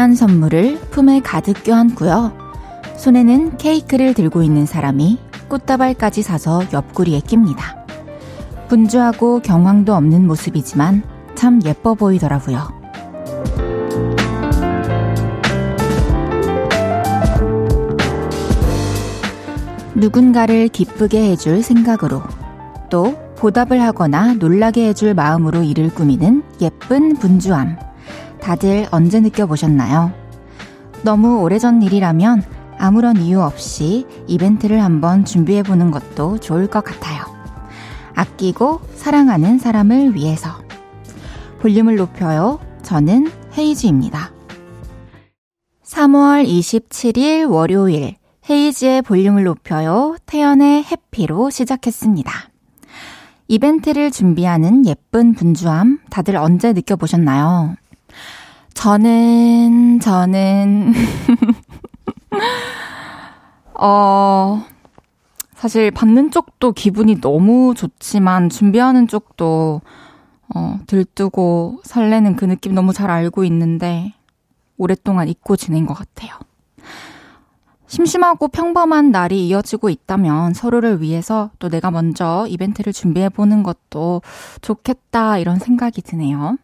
준비한 선물을 품에 가득 껴안고요. 손에는 케이크를 들고 있는 사람이 꽃다발까지 사서 옆구리에 낍니다. 분주하고 경황도 없는 모습이지만 참 예뻐 보이더라고요. 누군가를 기쁘게 해줄 생각으로 또 보답을 하거나 놀라게 해줄 마음으로 일을 꾸미는 예쁜 분주함. 다들 언제 느껴보셨나요? 너무 오래전 일이라면 아무런 이유 없이 이벤트를 한번 준비해보는 것도 좋을 것 같아요. 아끼고 사랑하는 사람을 위해서. 볼륨을 높여요. 저는 헤이즈입니다. 3월 27일 월요일 헤이즈의 볼륨을 높여요. 태연의 해피로 시작했습니다. 이벤트를 준비하는 예쁜 분주함 다들 언제 느껴보셨나요? 저는, 저는, 어, 사실 받는 쪽도 기분이 너무 좋지만 준비하는 쪽도 어, 들뜨고 설레는 그 느낌 너무 잘 알고 있는데 오랫동안 잊고 지낸 것 같아요. 심심하고 평범한 날이 이어지고 있다면 서로를 위해서 또 내가 먼저 이벤트를 준비해 보는 것도 좋겠다 이런 생각이 드네요.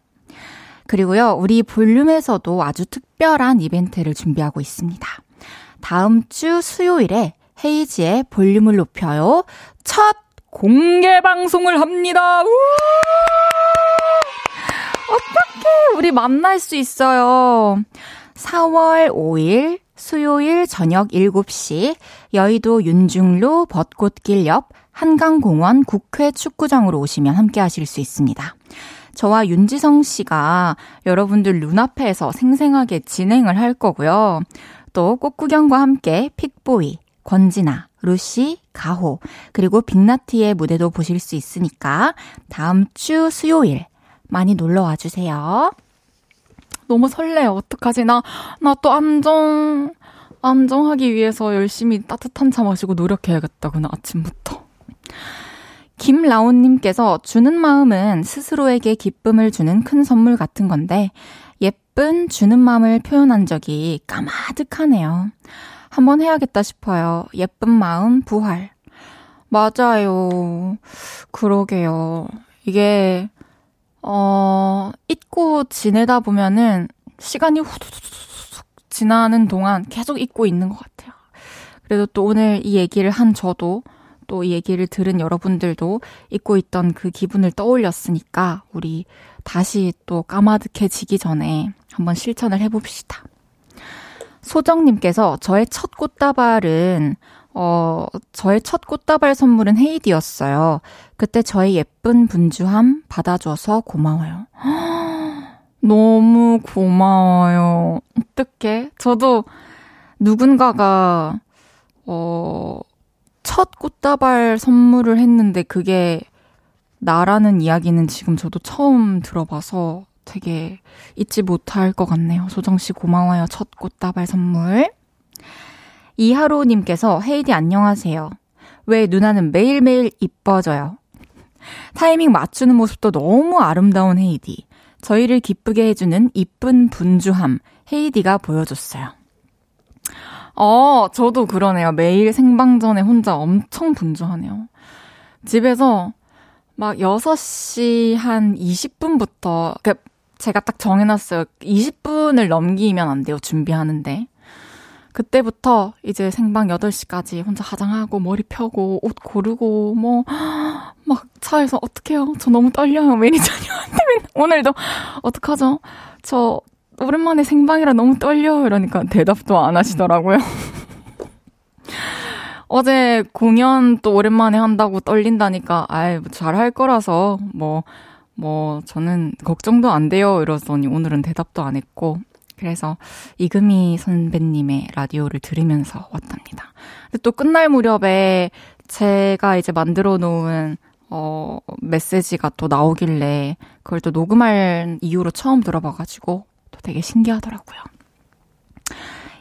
그리고요, 우리 볼륨에서도 아주 특별한 이벤트를 준비하고 있습니다. 다음 주 수요일에 헤이지의 볼륨을 높여요. 첫 공개 방송을 합니다. 어떻게 우리 만날 수 있어요. 4월 5일 수요일 저녁 7시 여의도 윤중로 벚꽃길 옆 한강공원 국회 축구장으로 오시면 함께 하실 수 있습니다. 저와 윤지성 씨가 여러분들 눈앞에서 생생하게 진행을 할 거고요. 또 꽃구경과 함께 픽보이, 권진아, 루시, 가호, 그리고 빅나티의 무대도 보실 수 있으니까 다음 주 수요일 많이 놀러 와 주세요. 너무 설레요. 어떡하지? 나, 나 또 안정, 안정하기 위해서 열심히 따뜻한 차 마시고 노력해야겠다. 그날 아침부터. 김라온님께서 주는 마음은 스스로에게 기쁨을 주는 큰 선물 같은 건데, 예쁜 주는 마음을 표현한 적이 까마득하네요. 한번 해야겠다 싶어요. 예쁜 마음 부활. 맞아요. 그러게요. 이게, 어, 잊고 지내다 보면은 시간이 후두둑 지나는 동안 계속 잊고 있는 것 같아요. 그래도 또 오늘 이 얘기를 한 저도 또 이 얘기를 들은 여러분들도 잊고 있던 그 기분을 떠올렸으니까 우리 다시 또 까마득해지기 전에 한번 실천을 해봅시다. 소정님께서 저의 첫 꽃다발은 어, 저의 첫 꽃다발 선물은 헤이디였어요. 그때 저의 예쁜 분주함 받아줘서 고마워요. 너무 고마워요. 어떡해. 저도 누군가가, 어, 첫 꽃다발 선물을 했는데 그게 나라는 이야기는 지금 저도 처음 들어봐서 되게 잊지 못할 것 같네요. 소정씨 고마워요. 첫 꽃다발 선물. 이하로님께서 헤이디 안녕하세요. 왜 누나는 매일매일 이뻐져요? 타이밍 맞추는 모습도 너무 아름다운 헤이디. 저희를 기쁘게 해주는 이쁜 분주함 헤이디가 보여줬어요. 어, 저도 그러네요. 매일 생방 전에 혼자 엄청 분주하네요. 집에서 막 6시 한 20분부터, 그 제가 딱 정해놨어요. 20분을 넘기면 안 돼요. 준비하는데. 그때부터 이제 생방 8시까지 혼자 화장하고 머리 펴고 옷 고르고 뭐 막 차에서 어떡해요? 저 너무 떨려요. 매니저님한테 오늘도 어떡하죠? 저 오랜만에 생방이라 너무 떨려요. 이러니까 대답도 안 하시더라고요. 어제 공연 또 오랜만에 한다고 떨린다니까 아이 뭐 잘할 거라서 뭐뭐 뭐 저는 걱정도 안 돼요 이러더니 오늘은 대답도 안 했고 그래서 이금희 선배님의 라디오를 들으면서 왔답니다. 근데 또 끝날 무렵에 제가 이제 만들어 놓은 어, 메시지가 또 나오길래 그걸 또 녹음할 이유로 처음 들어봐가지고 또 되게 신기하더라고요.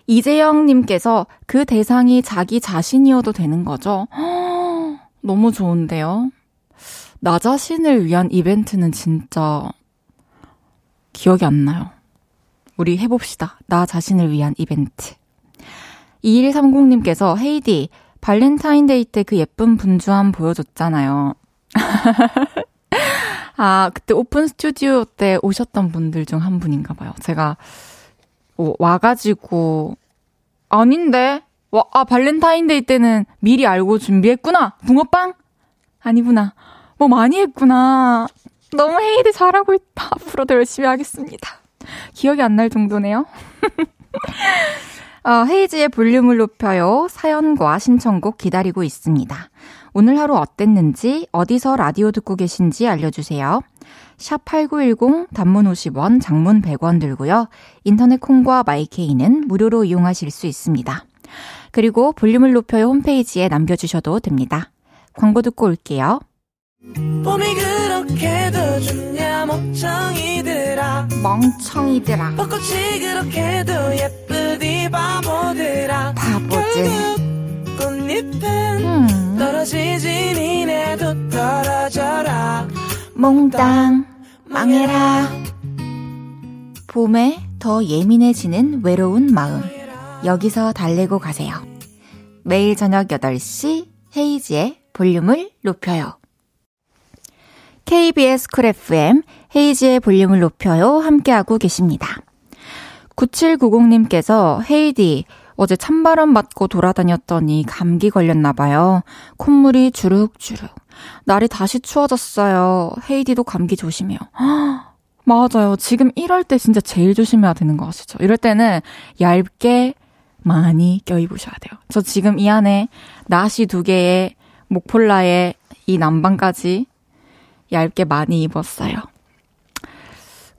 이재영님께서 그 대상이 자기 자신이어도 되는 거죠? 너무 좋은데요? 나 자신을 위한 이벤트는 진짜 기억이 안 나요. 우리 해봅시다. 나 자신을 위한 이벤트. 2130님께서 헤이디, 발렌타인데이 때 그 예쁜 분주함 보여줬잖아요. 아, 그때 open studio 때 오셨던 분들 중 한 분인가 봐요. 제가 어, 와가지고, 아닌데? 와, 아, 발렌타인데이 때는 미리 알고 준비했구나! 붕어빵? 아니구나. 뭐 많이 했구나. 너무 헤이즈 잘하고 있다. 앞으로도 열심히 하겠습니다. 기억이 안 날 정도네요. 어, 헤이즈의 볼륨을 높여요. 사연과 신청곡 기다리고 있습니다. 오늘 하루 어땠는지, 어디서 라디오 듣고 계신지 알려주세요. 샵8910 단문 50원, 장문 100원 들고요. 인터넷 콩과 마이케이는 무료로 이용하실 수 있습니다. 그리고 볼륨을 높여요 홈페이지에 남겨주셔도 됩니다. 광고 듣고 올게요. 봄이 그렇게도 좋냐 멍청이들아 멍청이들아 벚꽃이 그렇게도 예쁘디 바보들아 바보들 음. 떨어지지 니네도 떨어져라. 몽땅 망해라. 봄에 더 예민해지는 외로운 마음. 여기서 달래고 가세요. 매일 저녁 8시 헤이지의 볼륨을 높여요. KBS 쿨 FM 헤이지의 볼륨을 높여요 함께하고 계십니다. 9790님께서 헤이디 어제 찬바람 맞고 돌아다녔더니 감기 걸렸나 봐요. 콧물이 주룩주룩. 날이 다시 추워졌어요. 헤이디도 감기 조심해요. 맞아요. 지금 이럴 때 진짜 제일 조심해야 되는 거 아시죠? 이럴 때는 얇게 많이 껴입으셔야 돼요. 저 지금 이 안에 나시 두 개에 목폴라에 이 남방까지 얇게 많이 입었어요.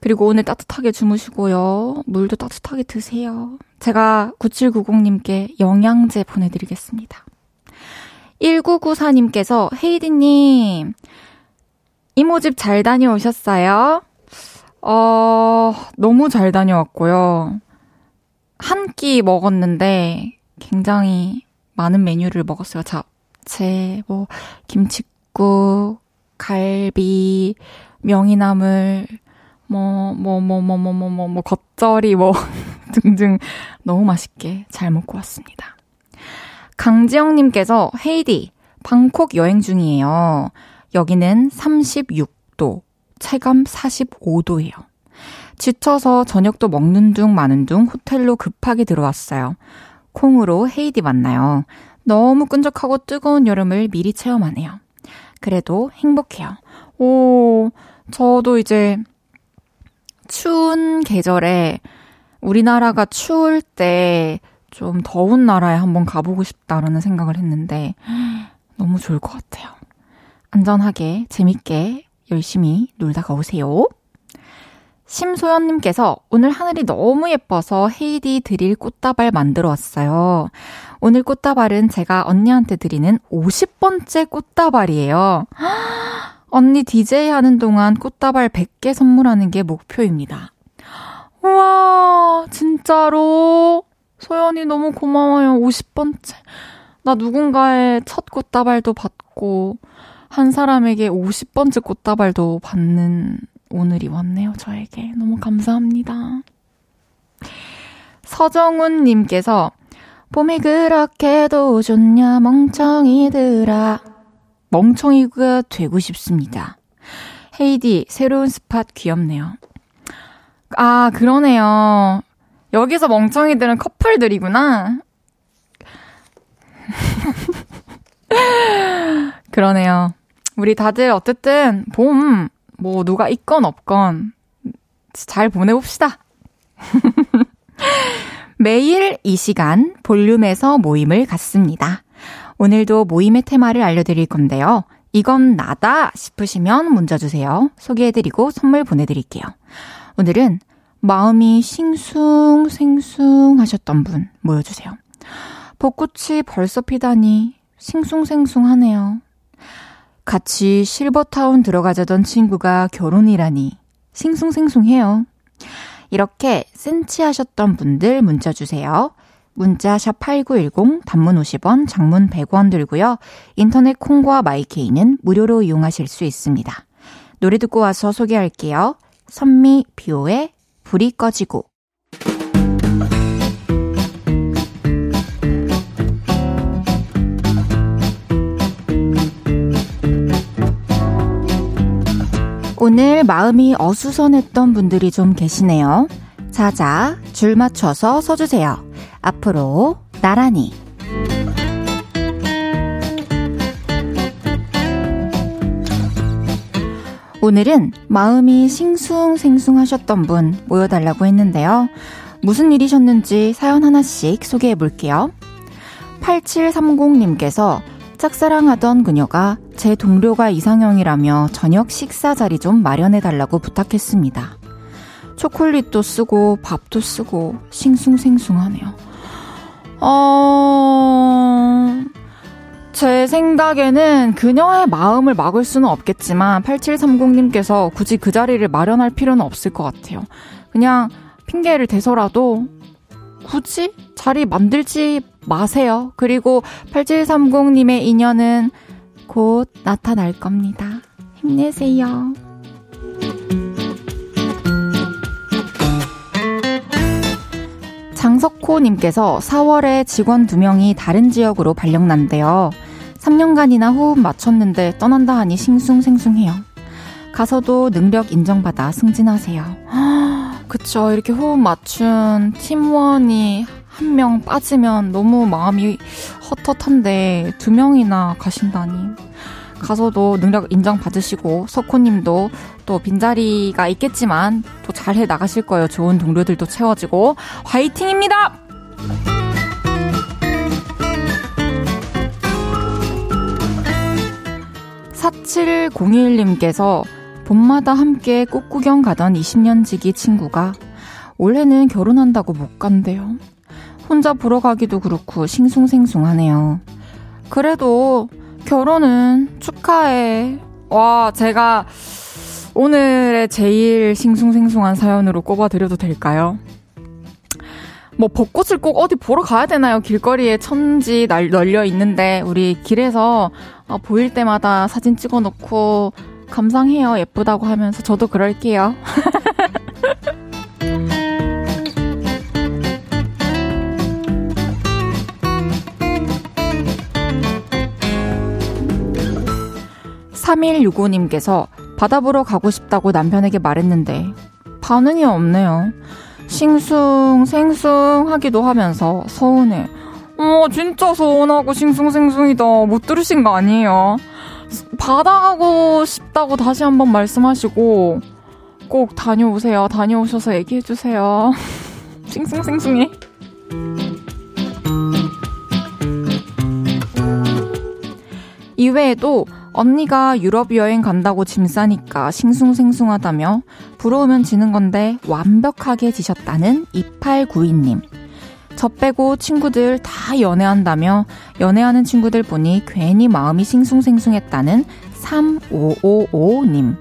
그리고 오늘 따뜻하게 주무시고요. 물도 따뜻하게 드세요. 제가 9790님께 영양제 보내드리겠습니다. 1994님께서 헤이디님, 이모집 잘 다녀오셨어요? 어, 너무 잘 다녀왔고요. 한 끼 먹었는데 굉장히 많은 메뉴를 먹었어요. 잡채, 뭐, 김치국, 갈비, 명이나물, 뭐, 뭐, 뭐, 뭐, 뭐, 뭐, 뭐, 뭐, 겉절이, 뭐, 등등 너무 맛있게 잘 먹고 왔습니다. 강지영님께서 헤이디, 방콕 여행 중이에요. 여기는 36도, 체감 45도예요. 지쳐서 저녁도 먹는 둥 마는 둥 호텔로 급하게 들어왔어요. 콩으로 헤이디 만나요. 너무 끈적하고 뜨거운 여름을 미리 체험하네요. 그래도 행복해요. 오, 저도 이제 추운 계절에 우리나라가 추울 때 좀 더운 나라에 한번 가보고 싶다라는 생각을 했는데 너무 좋을 것 같아요. 안전하게, 재밌게, 열심히 놀다가 오세요. 심소연님께서 오늘 하늘이 너무 예뻐서 헤이디 드릴 꽃다발 만들어 왔어요. 오늘 꽃다발은 제가 언니한테 드리는 50번째 꽃다발이에요. 언니 DJ 하는 동안 꽃다발 100개 선물하는 게 목표입니다. 우와, 진짜로? 소연이 너무 고마워요. 50번째. 나 누군가의 첫 꽃다발도 받고, 한 사람에게 50번째 꽃다발도 받는 오늘이 왔네요, 저에게. 너무 감사합니다. 서정훈님께서, 봄이 그렇게도 좋냐, 멍청이들아. 멍청이가 되고 싶습니다. 헤이디, 새로운 스팟 귀엽네요. 아, 그러네요. 여기서 멍청이들은 커플들이구나. 그러네요. 우리 다들 어쨌든 봄, 뭐 누가 있건 없건 잘 보내봅시다. 매일 이 시간 볼륨에서 모임을 갖습니다. 오늘도 모임의 테마를 알려드릴 건데요. 이건 나다 싶으시면 문자 주세요. 소개해드리고 선물 보내드릴게요. 오늘은 마음이 싱숭생숭 하셨던 분 모여주세요. 벚꽃이 벌써 피다니 싱숭생숭하네요. 같이 실버타운 들어가자던 친구가 결혼이라니 싱숭생숭해요. 이렇게 센치하셨던 분들 문자 주세요. 문자 샵8910 단문 50원, 장문 100원 들고요. 인터넷 콩과 마이케이는 무료로 이용하실 수 있습니다. 노래 듣고 와서 소개할게요. 선미 비오의 불이 꺼지고 오늘 마음이 어수선했던 분들이 좀 계시네요. 자자, 줄 맞춰서 서주세요. 앞으로, 나란히. 오늘은 마음이 싱숭생숭하셨던 분 모여달라고 했는데요. 무슨 일이셨는지 사연 하나씩 소개해 볼게요. 8730님께서 짝사랑하던 그녀가 제 동료가 이상형이라며 저녁 식사 자리 좀 마련해 달라고 부탁했습니다. 초콜릿도 쓰고 밥도 쓰고 싱숭생숭하네요. 어... 제 생각에는 그녀의 마음을 막을 수는 없겠지만 8730님께서 굳이 그 자리를 마련할 필요는 없을 것 같아요. 그냥 핑계를 대서라도 굳이 자리 만들지 마세요. 그리고 8730님의 인연은 곧 나타날 겁니다. 힘내세요. 장석호님께서 4월에 직원 2명이 다른 지역으로 발령난대요. 3년간이나 호흡 맞췄는데 떠난다 하니 싱숭생숭해요. 가서도 능력 인정받아 승진하세요. 그쵸. 이렇게 호흡 맞춘 팀원이 한 명 빠지면 너무 마음이 헛헛한데 두 명이나 가신다니. 가서도 능력 인정받으시고 석호님도 또 빈자리가 있겠지만 또 잘해 나가실 거예요. 좋은 동료들도 채워지고 화이팅입니다! 4701님께서 봄마다 함께 꽃구경 가던 20년 지기 친구가 올해는 결혼한다고 못 간대요. 혼자 보러 가기도 그렇고 싱숭생숭하네요. 그래도 결혼은 축하해. 와, 제가 오늘의 제일 싱숭생숭한 사연으로 꼽아드려도 될까요? 뭐 벚꽃을 꼭 어디 보러 가야 되나요? 길거리에 천지 날, 널려 있는데 우리 길에서 어, 보일 때마다 사진 찍어 놓고 감상해요 예쁘다고 하면서 저도 그럴게요. 3165님께서 바다 보러 가고 싶다고 남편에게 말했는데 반응이 없네요. 싱숭, 생숭 하기도 하면서 서운해. 어, 진짜 서운하고 싱숭생숭이다. 못 들으신 거 아니에요? 바다 가고 싶다고 다시 한번 말씀하시고 꼭 다녀오세요. 다녀오셔서 얘기해 주세요. 싱숭생숭해. 이외에도 언니가 유럽 여행 간다고 짐 싸니까 싱숭생숭하다며 부러우면 지는 건데 완벽하게 지셨다는 2892님. 저 빼고 친구들 다 연애한다며 연애하는 친구들 보니 괜히 마음이 싱숭생숭했다는 3555님.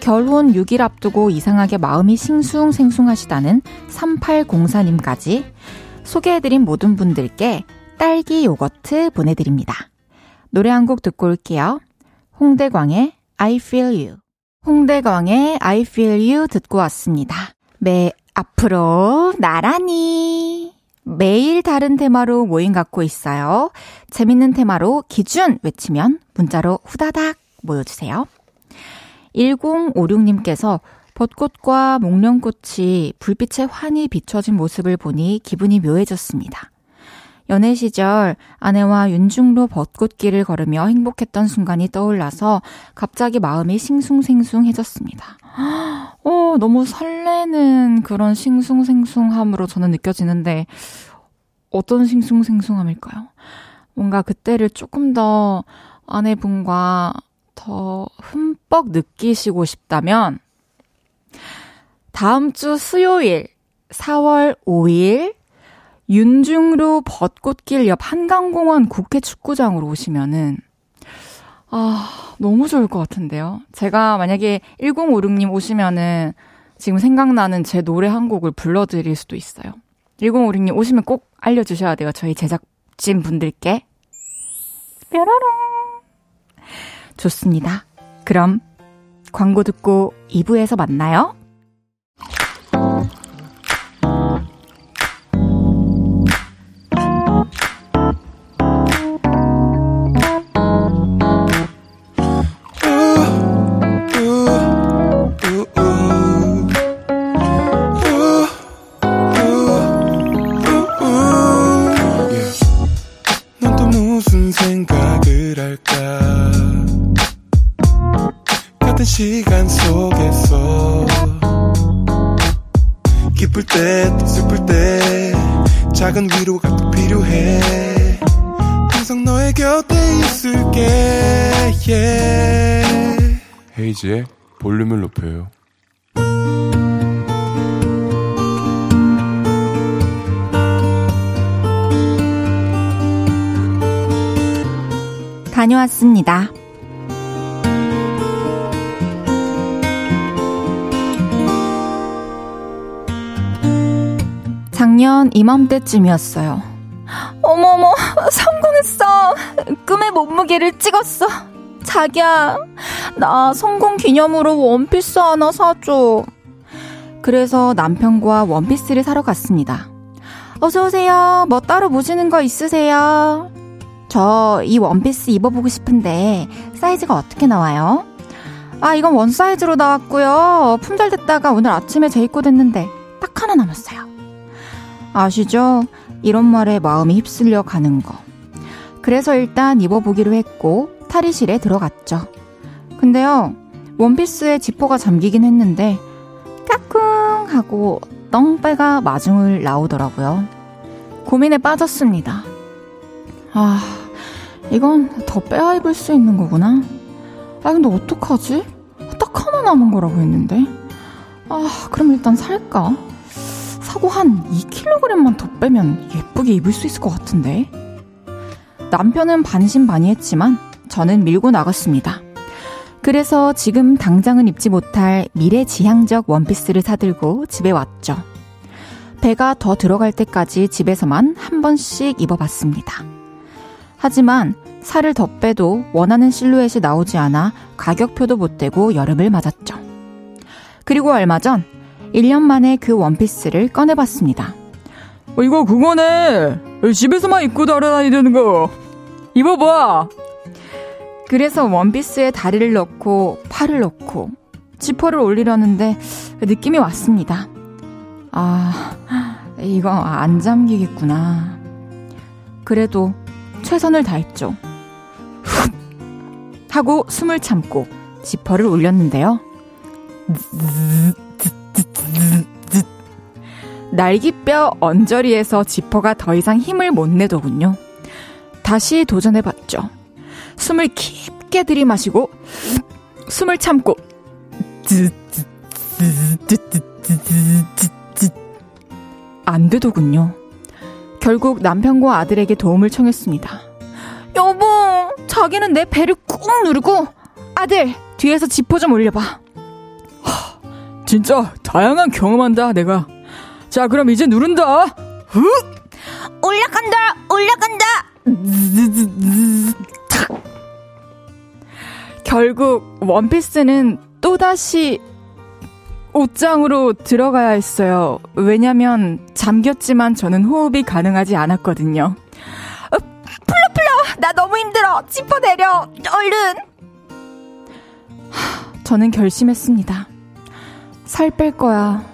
결혼 6일 앞두고 이상하게 마음이 싱숭생숭하시다는 3804님까지 소개해드린 모든 분들께 딸기 요거트 보내드립니다. 노래 한 곡 듣고 올게요. 홍대광의 I feel you. 홍대광의 I feel you 듣고 왔습니다. 매, 앞으로 나란히. 매일 다른 테마로 모임 갖고 있어요. 재밌는 테마로 기준 외치면 문자로 후다닥 모여주세요. 1056님께서 벚꽃과 목련꽃이 불빛에 환히 비춰진 모습을 보니 기분이 묘해졌습니다. 연애 시절 아내와 윤중로 벚꽃길을 걸으며 행복했던 순간이 떠올라서 갑자기 마음이 싱숭생숭해졌습니다. 어, 너무 설레는 그런 싱숭생숭함으로 저는 느껴지는데 어떤 싱숭생숭함일까요? 뭔가 그때를 조금 더 아내분과 더 흠뻑 느끼시고 싶다면 다음 주 수요일 4월 5일 윤중로 벚꽃길 옆 한강공원 국회 축구장으로 오시면은 아, 너무 좋을 것 같은데요. 제가 만약에 1056님 오시면은 지금 생각나는 제 노래 한 곡을 불러드릴 수도 있어요. 1056님 오시면 꼭 알려주셔야 돼요. 저희 제작진 분들께. 뾰로롱. 좋습니다. 그럼 광고 듣고 2부에서 만나요. 헤이지의 볼륨을 높여요 다녀왔습니다. 작년 이맘때쯤이었어요. 어머머, 성공했어. 꿈의 몸무게를 찍었어. 자기야, 나 성공 기념으로 원피스 하나 사줘. 그래서 남편과 원피스를 사러 갔습니다. 어서오세요. 뭐 따로 보시는 거 있으세요? 저 이 원피스 입어보고 싶은데 사이즈가 어떻게 나와요? 아, 이건 원 사이즈로 나왔고요. 품절됐다가 오늘 아침에 재입고 됐는데 딱 하나 남았어요. 아시죠? 이런 말에 마음이 휩쓸려 가는 거. 그래서 일단 입어보기로 했고 탈의실에 들어갔죠. 근데요, 원피스에 지퍼가 잠기긴 했는데 까꿍 하고 떵빼가 마중을 나오더라고요. 고민에 빠졌습니다. 아, 이건 더 빼야 입을 수 있는 거구나. 아, 근데 어떡하지? 딱 하나 남은 거라고 했는데. 아, 그럼 일단 살까? 사고 한 2kg만 더 빼면 예쁘게 입을 수 있을 것 같은데. 남편은 반신반의했지만 저는 밀고 나갔습니다. 그래서 지금 당장은 입지 못할 미래지향적 원피스를 사들고 집에 왔죠. 배가 더 들어갈 때까지 집에서만 한 번씩 입어봤습니다. 하지만 살을 더 빼도 원하는 실루엣이 나오지 않아 가격표도 못 대고 여름을 맞았죠. 그리고 얼마 전 1년 만에 그 원피스를 꺼내봤습니다. 어, 이거 그거네. 집에서만 입고 돌아다니는 거. 입어봐. 그래서 원피스에 다리를 넣고 팔을 넣고 지퍼를 올리려는데 느낌이 왔습니다. 아, 이거 안 잠기겠구나. 그래도 최선을 다했죠. 하고 숨을 참고 지퍼를 올렸는데요. 날개뼈 언저리에서 지퍼가 더 이상 힘을 못 내더군요. 다시 도전해봤죠. 숨을 깊게 들이마시고 숨을 참고 안 되더군요. 결국 남편과 아들에게 도움을 청했습니다. 여보, 자기는 내 배를 꾹 누르고 아들 뒤에서 지퍼 좀 올려봐. 하, 진짜 다양한 경험한다 내가. 자 그럼 이제 누른다. 후! 올라간다, 올라간다. 결국 원피스는 또다시 옷장으로 들어가야 했어요. 왜냐면 잠겼지만 저는 호흡이 가능하지 않았거든요. 어, 풀러 풀러! 나 너무 힘들어! 짚어 내려! 얼른! 저는 결심했습니다. 살 뺄 거야.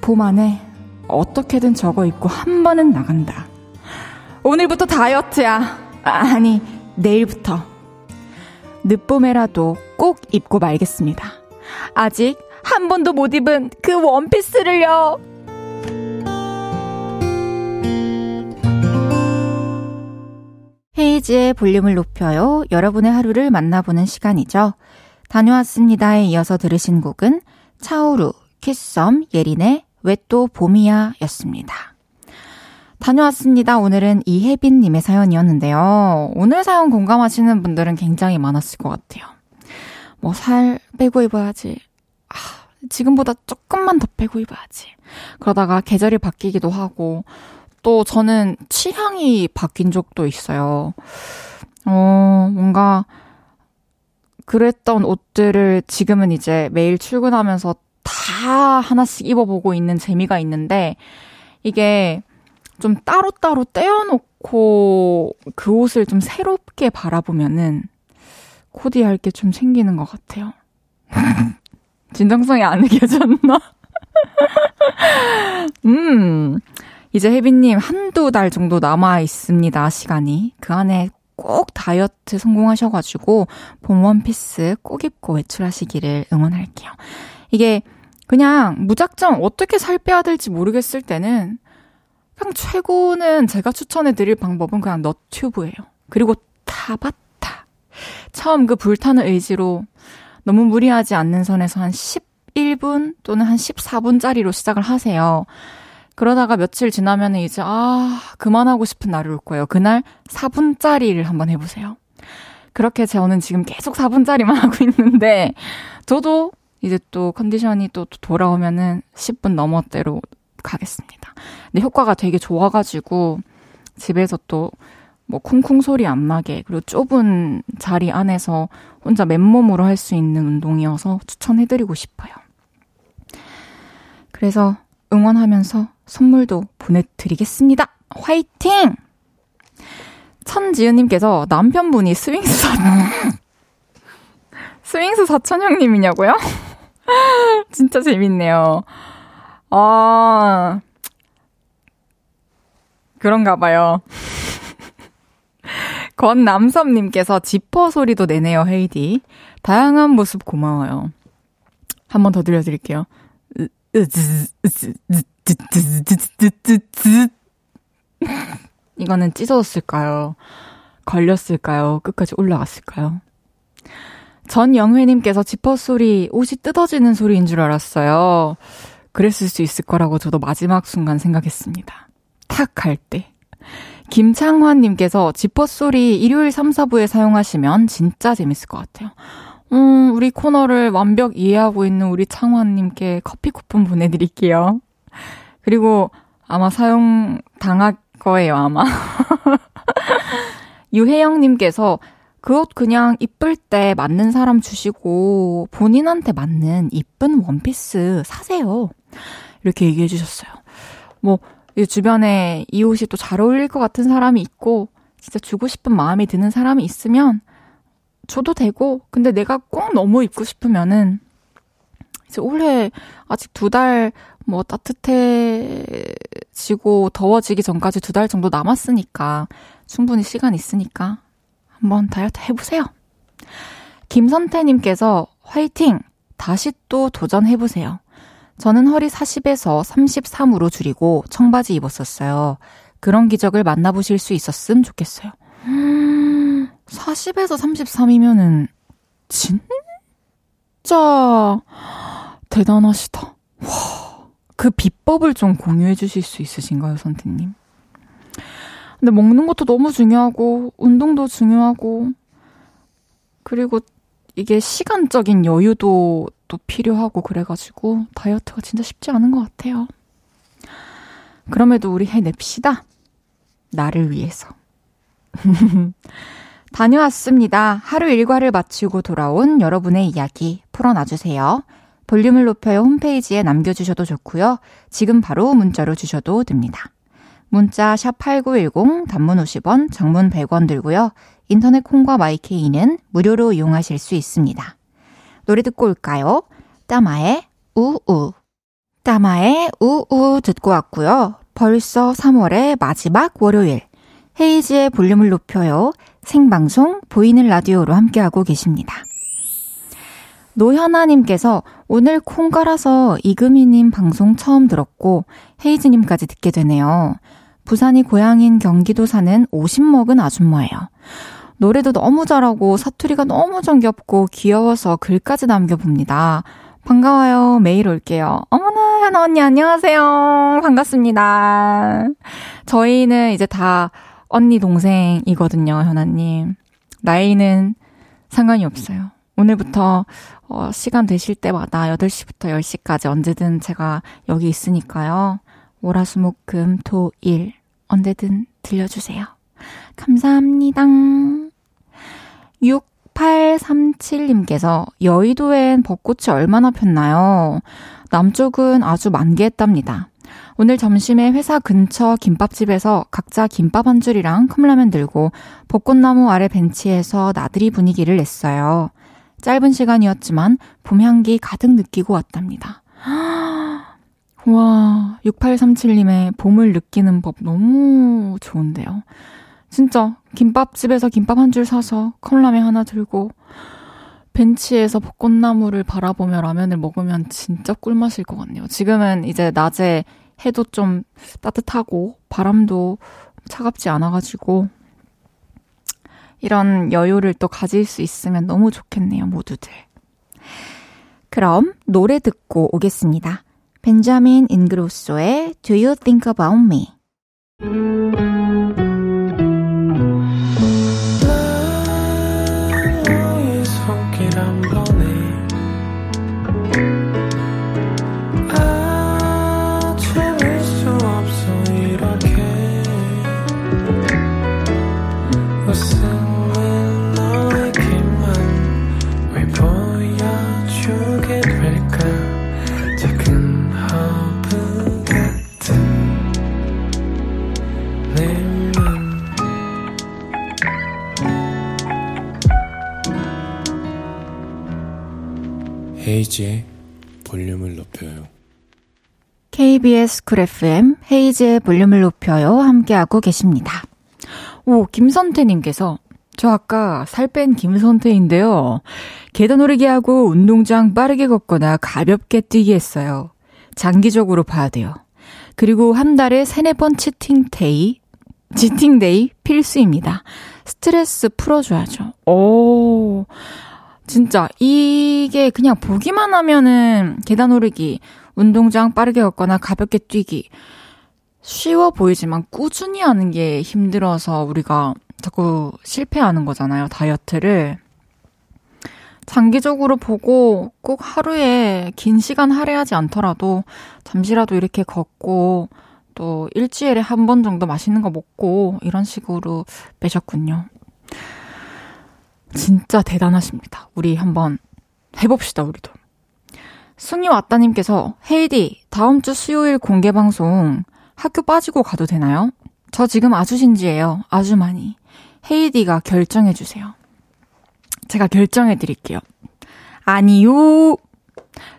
봄 안에 어떻게든 저거 입고 한 번은 나간다. 오늘부터 다이어트야. 아니, 내일부터. 늦봄에라도 꼭 입고 말겠습니다. 아직 한 번도 못 입은 그 원피스를요. 헤이지의 볼륨을 높여요. 여러분의 하루를 만나보는 시간이죠. 다녀왔습니다에 이어서 들으신 곡은 차오루, 키썸, 예린의 왜 또 봄이야 였습니다. 다녀왔습니다. 오늘은 이혜빈님의 사연이었는데요. 오늘 사연 공감하시는 분들은 굉장히 많았을 것 같아요. 뭐 살 빼고 입어야지. 아, 지금보다 조금만 더 빼고 입어야지. 그러다가 계절이 바뀌기도 하고, 또 저는 취향이 바뀐 적도 있어요. 어, 뭔가, 그랬던 옷들을 지금은 이제 매일 출근하면서 다 하나씩 입어보고 있는 재미가 있는데, 이게 좀 따로따로 떼어놓고 그 옷을 좀 새롭게 바라보면은 코디할 게 좀 생기는 것 같아요. 진정성이 안 느껴졌나? 음, 이제 혜빈님 한두 달 정도 남아 있습니다, 시간이. 그 안에 꼭 다이어트 성공하셔가지고 봄 원피스 꼭 입고 외출하시기를 응원할게요. 이게 그냥 무작정 어떻게 살 빼야 될지 모르겠을 때는 그냥 최고는 제가 추천해 드릴 방법은 그냥 너튜브예요. 그리고 타바타. 처음 그 불타는 의지로 너무 무리하지 않는 선에서 한 11분 또는 한 14분짜리로 시작을 하세요. 그러다가 며칠 지나면 이제, 아, 그만하고 싶은 날이 올 거예요. 그날 4분짜리를 한번 해보세요. 그렇게 저는 지금 계속 4분짜리만 하고 있는데, 저도 이제 또 컨디션이 또 돌아오면은 10분 넘어대로 가겠습니다. 근데 효과가 되게 좋아가지고, 집에서 또, 뭐, 쿵쿵 소리 안 나게, 그리고 좁은 자리 안에서 혼자 맨몸으로 할 수 있는 운동이어서 추천해드리고 싶어요. 그래서 응원하면서 선물도 보내드리겠습니다. 화이팅! 천지은님께서 남편분이 스윙스 사, 스윙스 사천형님이냐고요? 진짜 재밌네요. 아, 그런가 봐요. 권남섭님께서 지퍼 소리도 내네요, 헤이즈. 다양한 모습 고마워요. 한 번 더 들려드릴게요. 이거는 찢어졌을까요? 걸렸을까요? 끝까지 올라갔을까요? 전영회님께서 지퍼 소리, 옷이 뜯어지는 소리인 줄 알았어요. 그랬을 수 있을 거라고 저도 마지막 순간 생각했습니다. 탁 할 때. 김창환님께서 지퍼 소리 일요일 3, 4부에 사용하시면 진짜 재밌을 것 같아요. 음, 우리 코너를 완벽 이해하고 있는 우리 창환님께 커피 쿠폰 보내드릴게요. 그리고 아마 사용 당할 거예요, 아마. 유혜영님께서 그 옷 그냥 이쁠 때 맞는 사람 주시고 본인한테 맞는 이쁜 원피스 사세요. 이렇게 얘기해 주셨어요. 뭐, 주변에 이 옷이 또 잘 어울릴 것 같은 사람이 있고, 진짜 주고 싶은 마음이 드는 사람이 있으면 줘도 되고, 근데 내가 꼭 너무 입고 싶으면은, 이제 올해 아직 두 달 뭐 따뜻해지고 더워지기 전까지 두 달 정도 남았으니까, 충분히 시간 있으니까, 한번 다이어트 해보세요. 김선태님께서 화이팅! 다시 또 도전해보세요. 저는 허리 40에서 33으로 줄이고 청바지 입었었어요. 그런 기적을 만나보실 수 있었음 좋겠어요. 40에서 33이면은 진짜 대단하시다. 와, 그 비법을 좀 공유해 주실 수 있으신가요, 선생님? 근데 먹는 것도 너무 중요하고 운동도 중요하고 그리고 이게 시간적인 여유도 또 필요하고 그래가지고 다이어트가 진짜 쉽지 않은 것 같아요. 그럼에도 우리 해냅시다. 나를 위해서. 다녀왔습니다. 하루 일과를 마치고 돌아온 여러분의 이야기 풀어놔주세요. 볼륨을 높여요 홈페이지에 남겨주셔도 좋고요. 지금 바로 문자로 주셔도 됩니다. 문자 샵 8910 단문 50원, 장문 100원 들고요. 인터넷 콩과 마이케이는 무료로 이용하실 수 있습니다. 노래 듣고 올까요? 따마의 우우. 따마의 우우 듣고 왔고요. 벌써 3월의 마지막 월요일. 헤이지의 볼륨을 높여요. 생방송 보이는 라디오로 함께하고 계십니다. 노현아님께서 오늘 콩 깔아서 이금희님 방송 처음 들었고 헤이즈님까지 듣게 되네요. 부산이 고향인 경기도 사는 50 먹은 아줌마예요. 노래도 너무 잘하고 사투리가 너무 정겹고 귀여워서 글까지 남겨봅니다. 반가워요. 매일 올게요. 어머나, 현아 언니 안녕하세요. 반갑습니다. 저희는 이제 다 언니 동생이거든요, 현아님. 나이는 상관이 없어요. 오늘부터 어, 시간 되실 때마다 8시부터 10시까지 언제든 제가 여기 있으니까요. 월화수목금 토일 언제든 들려주세요. 감사합니다. 6837님께서 여의도엔 벚꽃이 얼마나 폈나요? 남쪽은 아주 만개했답니다. 오늘 점심에 회사 근처 김밥집에서 각자 김밥 한 줄이랑 컵라면 들고 벚꽃나무 아래 벤치에서 나들이 분위기를 냈어요. 짧은 시간이었지만 봄 향기 가득 느끼고 왔답니다. 와, 6837님의 봄을 느끼는 법 너무 좋은데요. 진짜 김밥집에서 김밥 한 줄 사서 컵라면 하나 들고 벤치에서 벚꽃나무를 바라보며 라면을 먹으면 진짜 꿀맛일 것 같네요. 지금은 이제 낮에 해도 좀 따뜻하고 바람도 차갑지 않아가지고 이런 여유를 또 가질 수 있으면 너무 좋겠네요, 모두들. 그럼 노래 듣고 오겠습니다. 벤자민 인그로소의 Do You Think About Me? 헤이즈의 볼륨을 높여요. KBS Cool FM 헤이즈의 볼륨을 높여요. 함께하고 계십니다. 오, 김선태님께서 저 아까 살 뺀 김선태인데요. 계단 오르기 하고 운동장 빠르게 걷거나 가볍게 뛰기 했어요. 장기적으로 봐야 돼요. 그리고 한 달에 세네 번 cheating day, cheating day 필수입니다. 스트레스 풀어줘야죠. 오, 진짜 이게 그냥 보기만 하면은 계단 오르기, 운동장 빠르게 걷거나 가볍게 뛰기 쉬워 보이지만 꾸준히 하는 게 힘들어서 우리가 자꾸 실패하는 거잖아요. 다이어트를. 장기적으로 보고 꼭 하루에 긴 시간 할애하지 않더라도 잠시라도 이렇게 걷고 또 일주일에 한 번 정도 맛있는 거 먹고 이런 식으로 빼셨군요. 진짜 대단하십니다. 우리 한번 해봅시다, 우리도. 승희 왔다님께서 헤이디 다음 주 수요일 공개 방송 학교 빠지고 가도 되나요? 저 지금 아주 신지예요. 아주 많이. 헤이디가 결정해 주세요. 제가 결정해 드릴게요. 아니요.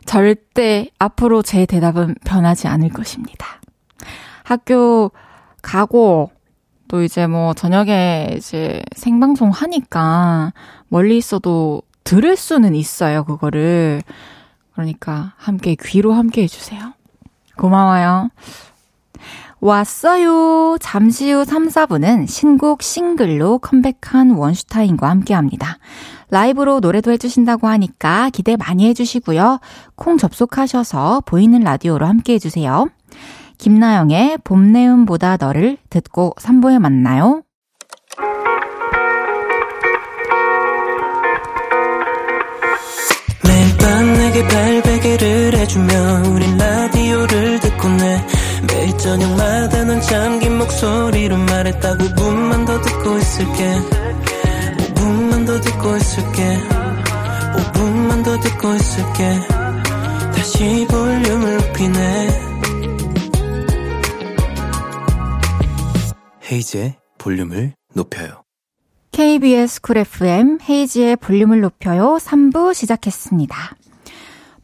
절대 앞으로 제 대답은 변하지 않을 것입니다. 학교 가고 또 이제 뭐 저녁에 이제 생방송 하니까 멀리 있어도 들을 수는 있어요, 그거를. 그러니까 함께 귀로 함께 해주세요. 고마워요. 왔어요. 잠시 후 3, 4분은 신곡 싱글로 컴백한 원슈타인과 함께 합니다. 라이브로 노래도 해주신다고 하니까 기대 많이 해주시고요. 콩 접속하셔서 보이는 라디오로 함께 해주세요. 김나영의 봄내음보다 너를 듣고 3부에 만나요. 매일 밤 내게 발베개를 해주며 우린 라디오를 듣고 내 매일 저녁마다 넌 잠긴 목소리로 말했다 5분만 더 듣고 있을게. 5분만 더 듣고 있을게. 5분만 더 듣고 있을게. 다시 볼륨을 높이네 헤이즈의 볼륨을 높여요. KBS Cool FM 헤이즈의 볼륨을 높여요 3부 시작했습니다.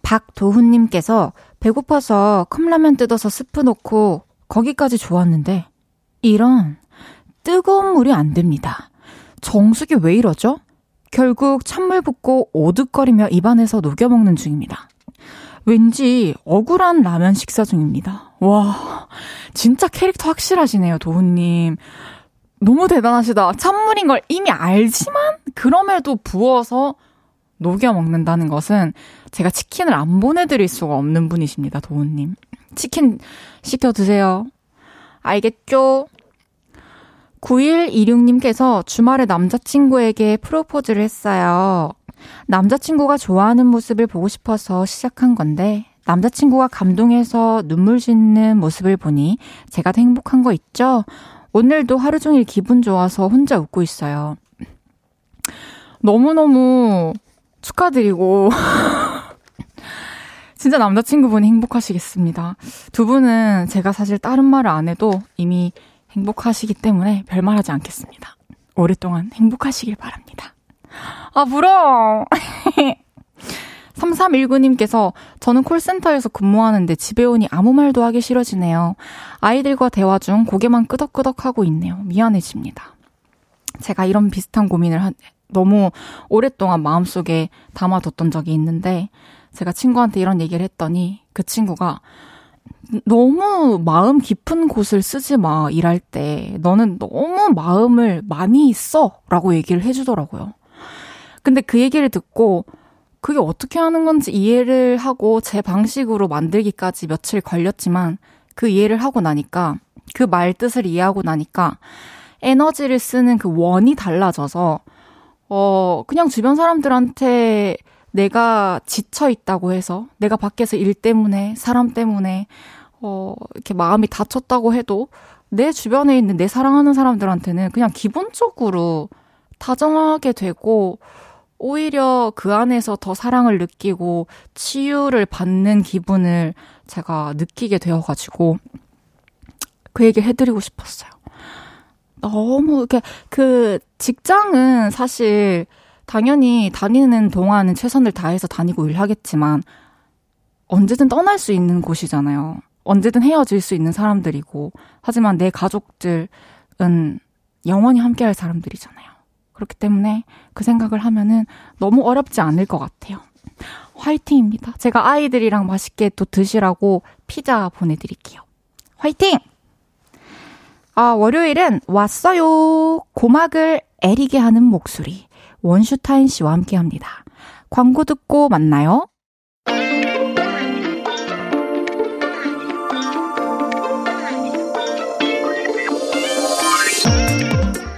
박도훈님께서 배고파서 컵라면 뜯어서 스프 넣고 거기까지 좋았는데 이런 뜨거운 물이 안 됩니다. 정수기 왜 이러죠? 결국 찬물 붓고 오득거리며 입안에서 녹여먹는 중입니다. 왠지 억울한 라면 식사 중입니다. 와, 진짜 캐릭터 확실하시네요, 도훈님. 너무 대단하시다. 찬물인 걸 이미 알지만, 그럼에도 부어서 녹여 먹는다는 것은 제가 치킨을 안 보내드릴 수가 없는 분이십니다, 도훈님. 치킨 시켜 드세요. 알겠죠? 9126님께서 주말에 남자친구에게 프로포즈를 했어요. 남자친구가 좋아하는 모습을 보고 싶어서 시작한 건데, 남자친구가 감동해서 눈물 짓는 모습을 보니 제가 더 행복한 거 있죠? 오늘도 하루 종일 기분 좋아서 혼자 웃고 있어요. 너무너무 축하드리고, 진짜 남자친구분이 행복하시겠습니다. 두 분은 제가 사실 다른 말을 안 해도 이미 행복하시기 때문에 별말 하지 않겠습니다. 오랫동안 행복하시길 바랍니다. 아, 부러워. 3319님께서 저는 콜센터에서 근무하는데 집에 오니 아무 말도 하기 싫어지네요. 아이들과 대화 중 고개만 끄덕끄덕 하고 있네요. 미안해집니다. 제가 이런 비슷한 고민을 한, 너무 오랫동안 마음속에 담아뒀던 적이 있는데 제가 친구한테 이런 얘기를 했더니 그 친구가 너무 마음 깊은 곳을 쓰지 마, 일할 때. 너는 너무 마음을 많이 써. 라고 얘기를 해주더라고요. 근데 그 얘기를 듣고 그게 어떻게 하는 건지 이해를 하고 제 방식으로 만들기까지 며칠 걸렸지만 그 이해를 하고 나니까 그 말 뜻을 이해하고 나니까 에너지를 쓰는 그 원이 달라져서 어, 그냥 주변 사람들한테 내가 지쳐 있다고 해서 내가 밖에서 일 때문에 사람 때문에 어, 이렇게 마음이 다쳤다고 해도 내 주변에 있는 내 사랑하는 사람들한테는 그냥 기본적으로 다정하게 되고 오히려 그 안에서 더 사랑을 느끼고 치유를 받는 기분을 제가 느끼게 되어가지고 그 얘기 해드리고 싶었어요. 너무 이렇게 그 직장은 사실 당연히 다니는 동안은 최선을 다해서 다니고 일하겠지만 언제든 떠날 수 있는 곳이잖아요. 언제든 헤어질 수 있는 사람들이고 하지만 내 가족들은 영원히 함께할 사람들이잖아요. 그렇기 때문에 그 생각을 하면은 너무 어렵지 않을 것 같아요. 화이팅입니다. 제가 아이들이랑 맛있게 또 드시라고 피자 보내드릴게요. 화이팅! 아, 월요일은 왔어요. 고막을 애리게 하는 목소리. 원슈타인 씨와 함께 합니다. 광고 듣고 만나요.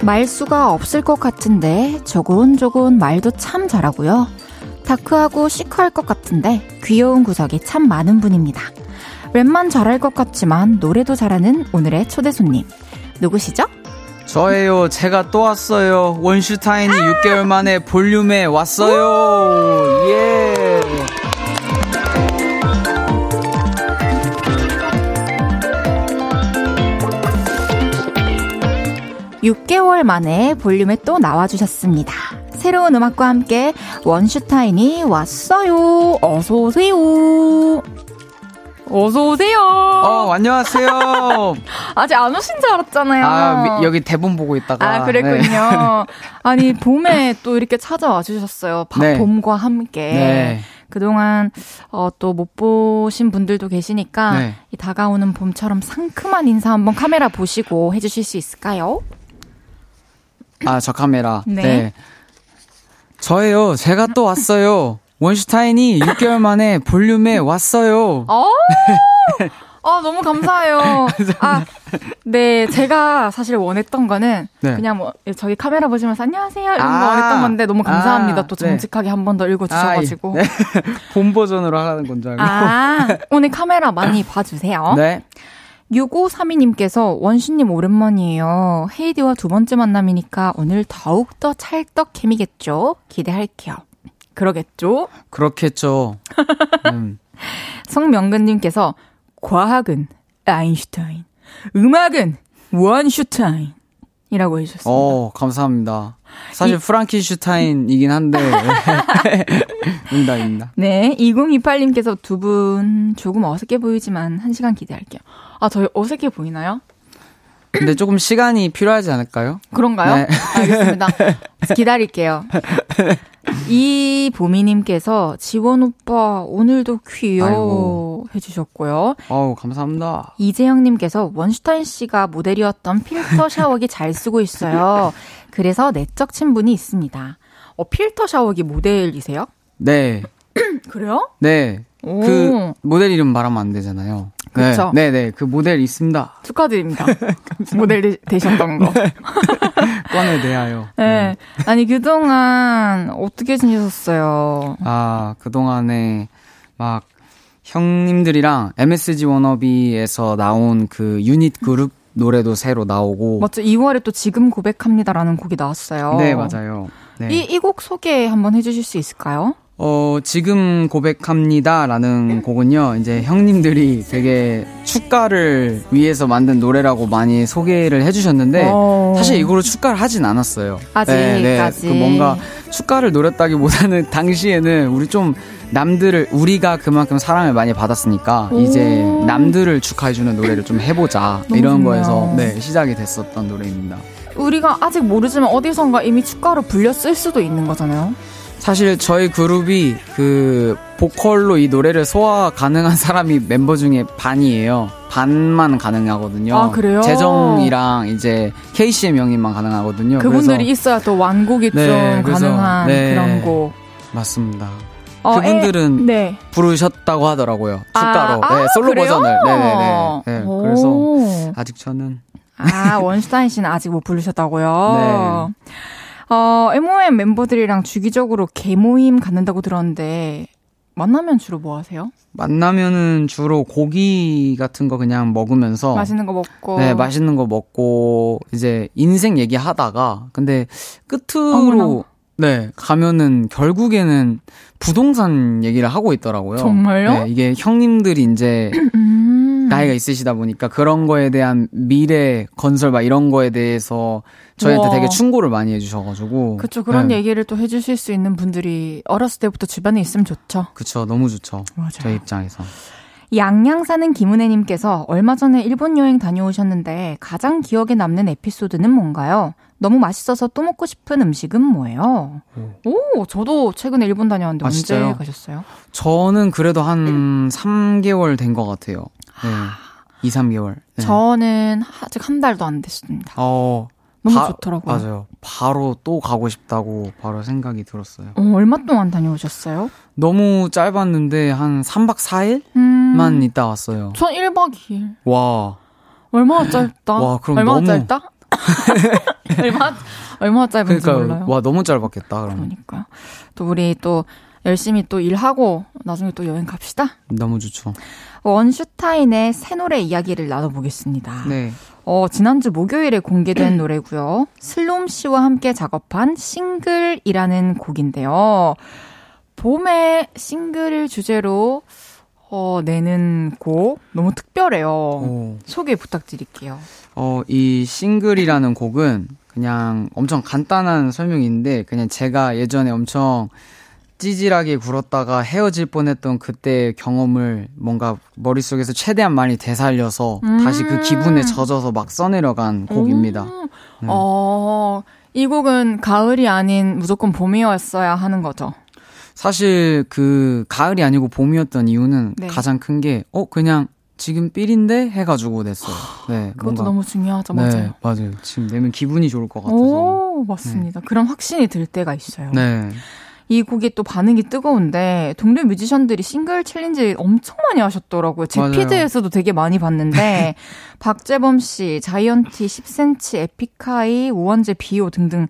말수가 없을 것 같은데 조곤조곤 말도 참 잘하고요. 다크하고 시크할 것 같은데 귀여운 구석이 참 많은 분입니다. 랩만 잘할 것 같지만 노래도 잘하는 오늘의 초대 손님. 누구시죠? 저예요. 제가 또 왔어요. 원슈타인이 아! 6개월 만에 볼륨에 왔어요. 6개월 만에 볼륨에 또 나와주셨습니다. 새로운 음악과 함께 원슈타인이 왔어요. 어서오세요. 어서오세요. 어, 안녕하세요. 아직 안 오신 줄 알았잖아요. 아, 여기 대본 보고 있다가. 아, 그랬군요. 네. 아니, 봄에 또 이렇게 찾아와 주셨어요. 네. 봄과 함께. 네. 그동안 어, 또 못 보신 분들도 계시니까 네. 이 다가오는 봄처럼 상큼한 인사 한번 카메라 보시고 해주실 수 있을까요? 아, 저 카메라. 네. 네. 저예요. 제가 또 왔어요. 원슈타인이 6개월 만에 볼륨에 왔어요. 어? 아, 너무 감사해요. 아, 네, 제가 사실 원했던 거는 네. 그냥 뭐 저기 카메라 보시면서 안녕하세요 이런 아, 거 원했던 건데 너무 감사합니다. 아, 또 네. 정직하게 네. 한번 더 읽어주셔가지고. 아, 네. 본 버전으로 하는 건줄 알고. 아, 오늘 카메라 많이 봐주세요. 네. 6532님께서 원슈님 오랜만이에요. 헤이디와 두 번째 만남이니까 오늘 더욱더 찰떡 케미겠죠? 기대할게요. 그러겠죠? 그렇겠죠. 음. 성명근님께서 과학은 아인슈타인, 음악은 원슈타인. 이라고 해주셨습니다. 어, 감사합니다. 사실 이... 프랑키슈타인이긴 한데. 응답입니다. 네, 2028님께서 두 분 조금 어색해 보이지만 한 시간 기대할게요. 아, 저희 어색해 보이나요? 근데 조금 시간이 필요하지 않을까요? 그런가요? 네. 알겠습니다. 기다릴게요. 이 보미님께서 지원 오빠 오늘도 귀여워 해주셨고요. 어우 감사합니다. 이재영님께서 원슈타인 씨가 모델이었던 필터 샤워기 잘 쓰고 있어요. 그래서 내적 친분이 있습니다. 어 필터 샤워기 모델이세요? 네. 그래요? 네. 오. 그 모델 이름 말하면 안 되잖아요. 그렇죠. 네, 네, 네, 그 모델 있습니다. 축하드립니다. 모델 되, 셨던 거. 네. 꽝에 대하여. 네. 네. 아니 그동안 어떻게 지내셨어요? 아, 그동안에 막 형님들이랑 MSG 워너비에서 나온 그 유닛 그룹 노래도 새로 나오고. 맞죠. 2월에 또 지금 고백합니다라는 곡이 나왔어요. 네, 맞아요. 네. 이, 이 곡 소개 한번 해 주실 수 있을까요? 어, 지금 고백합니다. 라는 곡은요, 이제 형님들이 되게 축가를 위해서 만든 노래라고 많이 소개를 해주셨는데, 오. 어. 사실 이거로 축가를 하진 않았어요. 아직까지. 네, 네. 그 뭔가 축가를 노렸다기보다는 당시에는 우리 좀 남들을, 우리가 그만큼 사랑을 많이 받았으니까, 오. 이제 남들을 축하해주는 노래를 좀 해보자. 이런 좋네요. 거에서, 네, 시작이 됐었던 노래입니다. 우리가 아직 모르지만 어디선가 이미 축가로 불렸을 수도 있는 거잖아요. 사실 저희 그룹이 그 보컬로 이 노래를 소화 가능한 사람이 mem버 중에 반이에요. 반만 가능하거든요. 아, 그래요? 재정이랑 이제 KCM 형님만 가능하거든요. 그분들이 그래서 있어야 또 완곡이 네, 좀 그래서, 가능한 네. 그런 곡. 맞습니다. 어, 그분들은 에, 네. 부르셨다고 하더라고요. 축가로. 아, 네, 솔로 그래요? 버전을. 네네네. 네, 오. 그래서 아직 저는 아, 원슈타인 씨는 아직 못 부르셨다고요? 네. 어, MOM 멤버들이랑 주기적으로 개모임 갖는다고 들었는데, 만나면 주로 뭐 하세요? 만나면은 주로 고기 같은 거 그냥 먹으면서 맛있는 거 먹고. 네, 맛있는 거 먹고 이제 인생 얘기하다가 근데 끝으로 어머나. 네, 가면은 결국에는 부동산 얘기를 하고 있더라고요. 정말요? 네, 이게 형님들이 이제 음. 나이가 있으시다 보니까 그런 거에 대한 미래 건설 막 이런 거에 대해서 저희한테 우와. 되게 충고를 많이 해주셔가지고 그쵸, 그런 네. 얘기를 또 해주실 수 있는 분들이 어렸을 때부터 주변에 있으면 좋죠. 그쵸 너무 좋죠 맞아요. 저희 입장에서 양양 사는 김은혜님께서 얼마 전에 일본 여행 다녀오셨는데 가장 기억에 남는 에피소드는 뭔가요? 너무 맛있어서 또 먹고 싶은 음식은 뭐예요? 오, 저도 최근에 일본 다녀왔는데 아, 언제 진짜요? 가셨어요? 저는 그래도 한 3개월 된 것 같아요 네. 2, 3개월 네. 저는 아직 한 달도 안 됐습니다. 어, 너무 바- 좋더라고요. 맞아요. 바로 또 가고 싶다고 바로 생각이 들었어요. 어, 얼마 동안 다녀오셨어요? 너무 짧았는데 한 3박 4일만 음, 있다 왔어요. 전 1박 2일. 와. 얼마나 짧다? 와, 그럼 얼마나 너무- 짧다? 얼마, 얼마나 짧은지 그러니까 몰라요. 와 너무 짧았겠다. 그럼 그러니까. 또 우리 또 열심히 또 일하고 나중에 또 여행 갑시다. 너무 좋죠. 원슈타인의 새 노래 이야기를 나눠보겠습니다. 네. 어, 지난주 목요일에 공개된 노래고요. 슬롬 씨와 함께 작업한 싱글이라는 곡인데요. 봄에 싱글을 주제로 어, 내는 곡 너무 특별해요. 오. 소개 부탁드릴게요. 어, 이 싱글이라는 곡은 그냥 엄청 간단한 설명인데 그냥 제가 예전에 엄청 찌질하게 굴었다가 헤어질 뻔했던 그때 경험을 뭔가 머릿속에서 최대한 많이 되살려서 음. 다시 그 기분에 젖어서 막 써내려간 곡입니다. 오, 어, 이 곡은 가을이 아닌 무조건 봄이었어야 하는 거죠. 사실 그 가을이 아니고 봄이었던 이유는 네. 가장 큰 게 어 그냥 지금 feel인데 해가지고 냈어요. 네, 그것도 너무 중요하죠. 맞아요. 네 맞아요. 지금 내면 기분이 좋을 것 같아서. 오, 맞습니다. 그런 확신이 들 때가 있어요. 네. 이 곡이 또 반응이 뜨거운데 동료 뮤지션들이 single challenge 엄청 많이 하셨더라고요. 제 맞아요. feed에서도 되게 많이 봤는데 박재범 씨, 자이언티, 10cm, 에픽하이, 우원재, 비오 등등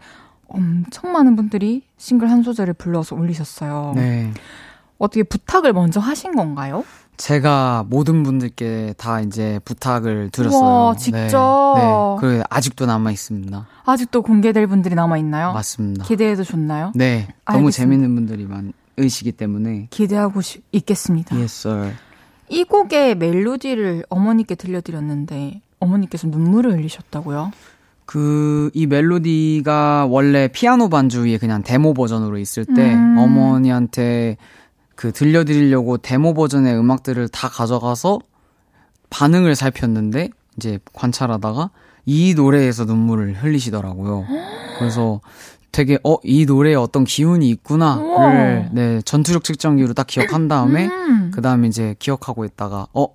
엄청 많은 분들이 싱글 한 소절을 불러서 올리셨어요. 네. 어떻게 부탁을 먼저 하신 건가요? 제가 모든 분들께 다 이제 부탁을 드렸어요. 우와, 네. 직접? 네. 그 아직도 남아 있습니다. 아직도 공개될 분들이 남아 있나요? 맞습니다. 기대해도 좋나요? 네. 너무 알겠습니다. 재밌는 분들이 많으시기 때문에. 기대하고 싶- 있겠습니다. Yes, sir. 이 곡의 멜로디를 어머니께 들려드렸는데 어머니께서 눈물을 흘리셨다고요? 그, 이 멜로디가 원래 피아노 반주 위에 그냥 데모 버전으로 있을 때 음. 어머니한테 그 들려드리려고 데모 버전의 음악들을 다 가져가서 반응을 살폈는데 이제 관찰하다가 이 노래에서 눈물을 흘리시더라고요. 그래서 되게 어, 이 노래에 어떤 기운이 있구나를. 네, 전투력 측정기로 딱 기억한 다음에 음. 그 다음에 이제 기억하고 있다가 어,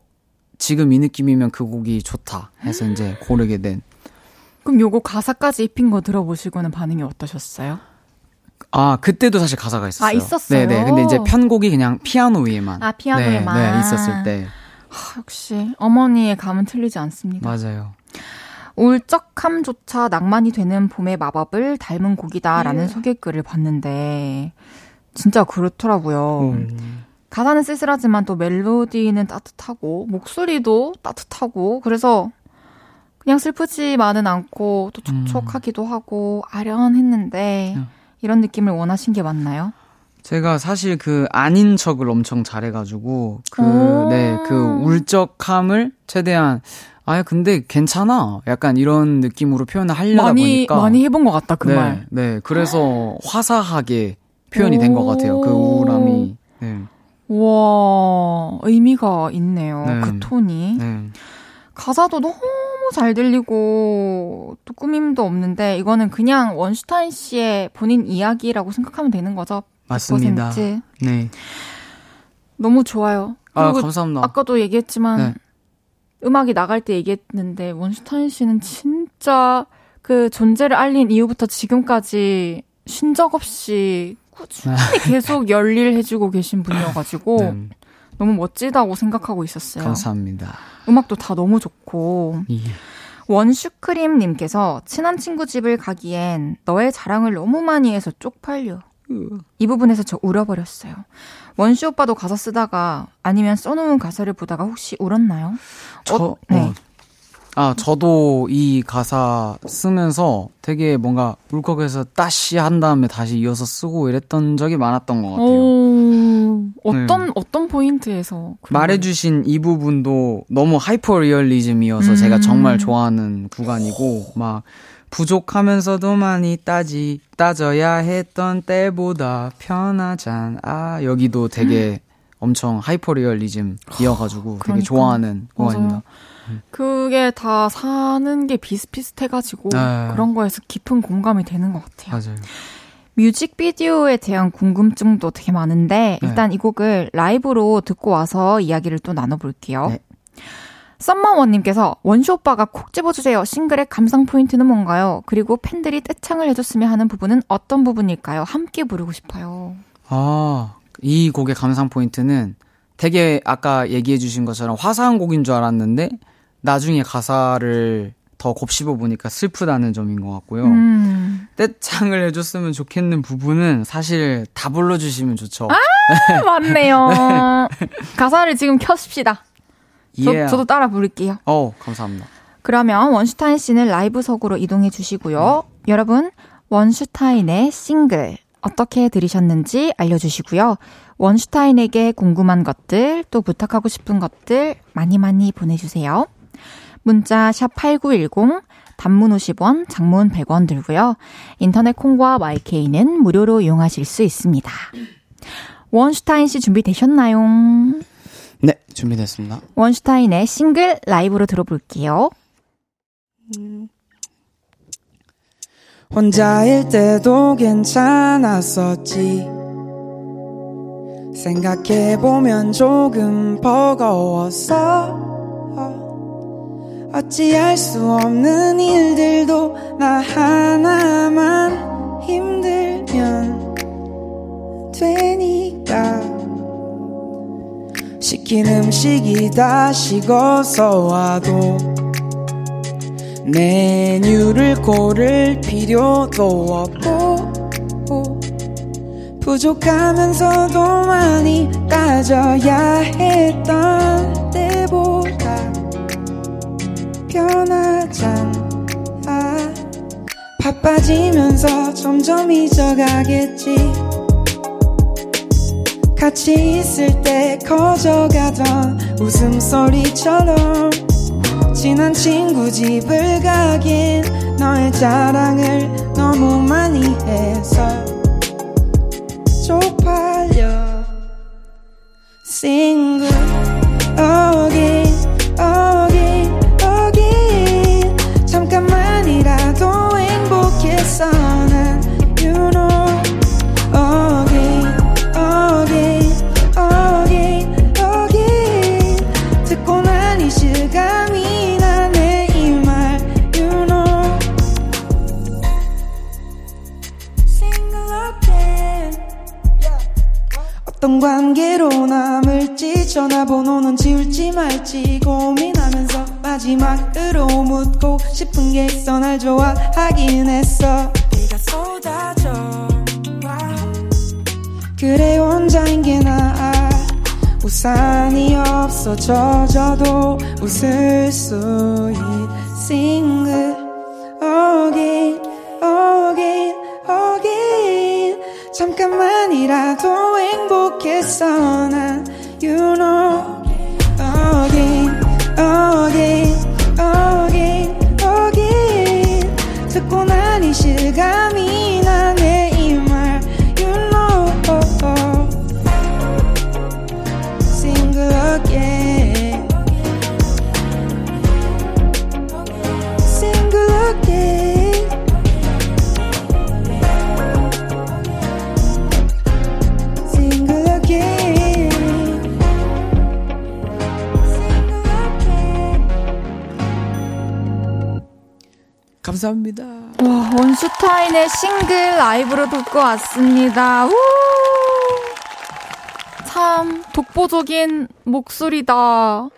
지금 이 느낌이면 그 곡이 좋다 해서 이제 고르게 된 그럼 요거 가사까지 입힌 거 들어보시고는 반응이 어떠셨어요? 아, 그때도 사실 가사가 있었어요. 아, 있었어요? 네네. 근데 이제 편곡이 그냥 피아노 위에만. 아, 피아노에만. 네, 네, 있었을 때. 하, 역시 어머니의 감은 틀리지 않습니다. 맞아요. 울적함조차 낭만이 되는 봄의 마법을 닮은 곡이다라는 예. 소개글을 봤는데 진짜 그렇더라고요. 음. 가사는 쓸쓸하지만 또 멜로디는 따뜻하고 목소리도 따뜻하고 그래서 그냥 슬프지만은 않고 또 촉촉하기도 하고 아련했는데 음. 이런 느낌을 원하신 게 맞나요? 제가 사실 그 아닌 척을 엄청 잘해가지고 그, 오. 네, 그 울적함을 최대한 아, 근데 괜찮아. 약간 이런 느낌으로 표현을 하려다 많이 보니까. 많이 해본 것 같다 그 네, 말. 네. 그래서 화사하게 표현이 된 것 같아요. 그 오. 우울함이. 네. 와 의미가 있네요. 네. 그 톤이 네. 가사도 너무 잘 들리고 또 꾸밈도 없는데 이거는 그냥 원슈타인 씨의 본인 이야기라고 생각하면 되는 거죠? 맞습니다. 100%. 네. 너무 좋아요. 아, 감사합니다. 아까도 얘기했지만 네. 음악이 나갈 때 얘기했는데 원슈타인 씨는 진짜 그 존재를 알린 이후부터 지금까지 쉰 적 없이 꾸준히 계속 열일 해주고 계신 분이어가지고 네, 너무 멋지다고 생각하고 있었어요. 감사합니다. 음악도 다 너무 좋고 예. 원슈크림님께서 친한 친구 집을 가기엔 너의 자랑을 너무 많이 해서 쪽팔려. 이 부분에서 저 울어버렸어요. 원슈 오빠도 가사 쓰다가 아니면 써놓은 가사를 보다가 혹시 울었나요? 저, 어, 네. 어. 아, 저도 이 가사 쓰면서 되게 뭔가 울컥해서 따시 한 다음에 다시 이어서 쓰고 이랬던 적이 많았던 것 같아요. 오, 어떤 어떤 포인트에서 말해주신 이 부분도 너무 하이퍼 리얼리즘이어서 음. 제가 정말 좋아하는 구간이고, 막, 부족하면서도 많이 따지, 따져야 했던 때보다 편하잖. 아, 여기도 되게 엄청 하이퍼 리얼리즘이어가지고 되게 그러니까. 좋아하는 맞아요. 구간입니다. 그게 다 사는 게 비슷비슷해가지고 네. 그런 거에서 깊은 공감이 되는 것 같아요. 맞아요. 뮤직비디오에 대한 궁금증도 되게 많은데 네. 일단 이 곡을 라이브로 듣고 와서 이야기를 또 나눠볼게요. 네. 썸머원님께서 원쇼 오빠가 콕 집어주세요. 싱글의 감상 포인트는 뭔가요? 그리고 팬들이 떼창을 해줬으면 하는 부분은 어떤 부분일까요? 함께 부르고 싶어요. 아, 이 곡의 감상 포인트는 되게 아까 얘기해 주신 것처럼 화사한 곡인 줄 알았는데 나중에 가사를 더 곱씹어 보니까 슬프다는 점인 것 같고요. 음. 떼창을 해줬으면 좋겠는 부분은 사실 다 불러주시면 좋죠. 맞네요. 가사를 지금 켜십시다. 저, Yeah. 저도 따라 부를게요. 어, 감사합니다. 그러면 원슈타인 씨는 라이브석으로 이동해 주시고요. 여러분, 원슈타인의 싱글 어떻게 들으셨는지 알려주시고요. 원슈타인에게 궁금한 것들, 또 부탁하고 싶은 것들 많이 많이 보내주세요. 문자 샵 8910, 단문 50원, 장문 100원 들고요. 인터넷 콩과 YK는 무료로 이용하실 수 있습니다. 원슈타인 씨 준비되셨나요? 네, 준비됐습니다. 원슈타인의 싱글 라이브로 들어볼게요. 혼자일 때도 괜찮았었지. 생각해보면 조금 버거웠어. 어찌할 수 없는 일들도 나 하나만 힘들면 되니까. 시킨 음식이 다 식어서 와도 메뉴를 고를 필요도 없고 부족하면서도 많이 따져야 했던 편하잖아. 바빠지면서 점점 잊어가겠지. 같이 있을 때 커져가던 웃음소리처럼 친한 친구 집을 가긴 너의 자랑을 너무 많이 해서 쪽팔려. 싱글 전화번호는 지울지 말지 고민하면서 마지막으로 묻고 싶은 게 있어 날 좋아하긴 했어. 네가 쏟아져 그래 혼자인 게 나아. 우산이 없어 젖어도 웃을 수 있싱글 어긴 어긴 어긴. 잠깐만이라도 행복했어 난 you know. 어긴 어긴 어긴 어긴 듣고 나니 실감이 감사합니다. 와, 원슈타인의 싱글 라이브로 듣고 왔습니다. 우! 참 독보적인 목소리다.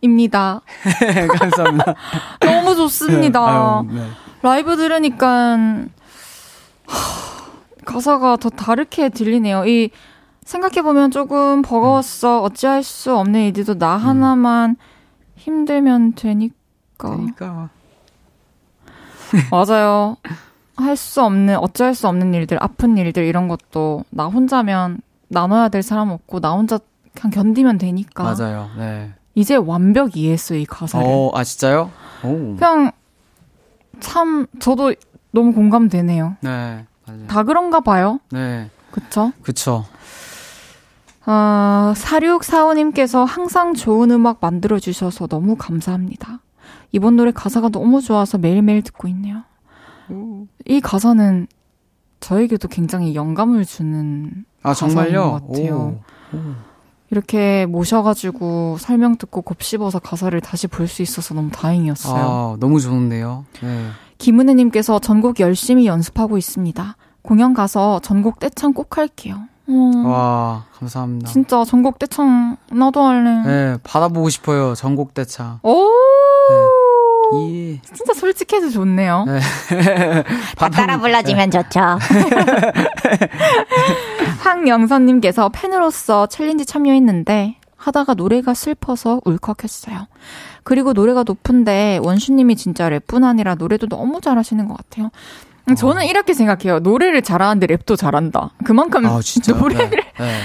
입니다. 감사합니다. 너무 좋습니다. 아유, 네. 라이브 들으니까 가사가 더 다르게 들리네요. 이 생각해보면 조금 버거웠어. 어찌할 수 없는 일들도 나 하나만 힘들면 되니까. 그러니까. 맞아요. 할 수 없는, 어찌할 수 없는 일들, 아픈 일들, 이런 것도 나 혼자면 나눠야 될 사람 없고, 나 혼자 그냥 견디면 되니까. 맞아요. 네. 이제 완벽 이해했어요, 이 가사를. 어, 아, 진짜요? 오. 그냥, 참, 저도 너무 공감되네요. 네. 맞아요. 다 그런가 봐요. 네. 그쵸? 그쵸. 어, 4645님께서 항상 좋은 음악 만들어주셔서 너무 감사합니다. 이번 노래 가사가 너무 좋아서 매일매일 듣고 있네요. 이 가사는 저에게도 굉장히 영감을 주는 아, 가사인 정말요? 것 같아요. 오. 이렇게 모셔가지고 설명 듣고 곱씹어서 가사를 다시 볼 수 있어서 너무 다행이었어요. 아, 너무 좋은데요. 네. 김은혜님께서 전곡 열심히 연습하고 있습니다. 공연 가서 전곡 떼창 꼭 할게요. 어, 와, 감사합니다. 진짜 전곡 떼창 나도 할래. 네, 받아보고 싶어요. 전곡 떼창. 오, 이, 진짜 솔직해서 좋네요. 네. 다 따라 불러주면 좋죠. 황영선님께서 팬으로서 챌린지 참여했는데 하다가 노래가 슬퍼서 울컥했어요. 그리고 노래가 높은데 원슈님이 진짜 랩뿐 아니라 노래도 너무 잘하시는 것 같아요. 음, 저는 이렇게 생각해요. 노래를 잘하는데 랩도 잘한다. 그만큼 아, 진짜. 노래를 네. 네.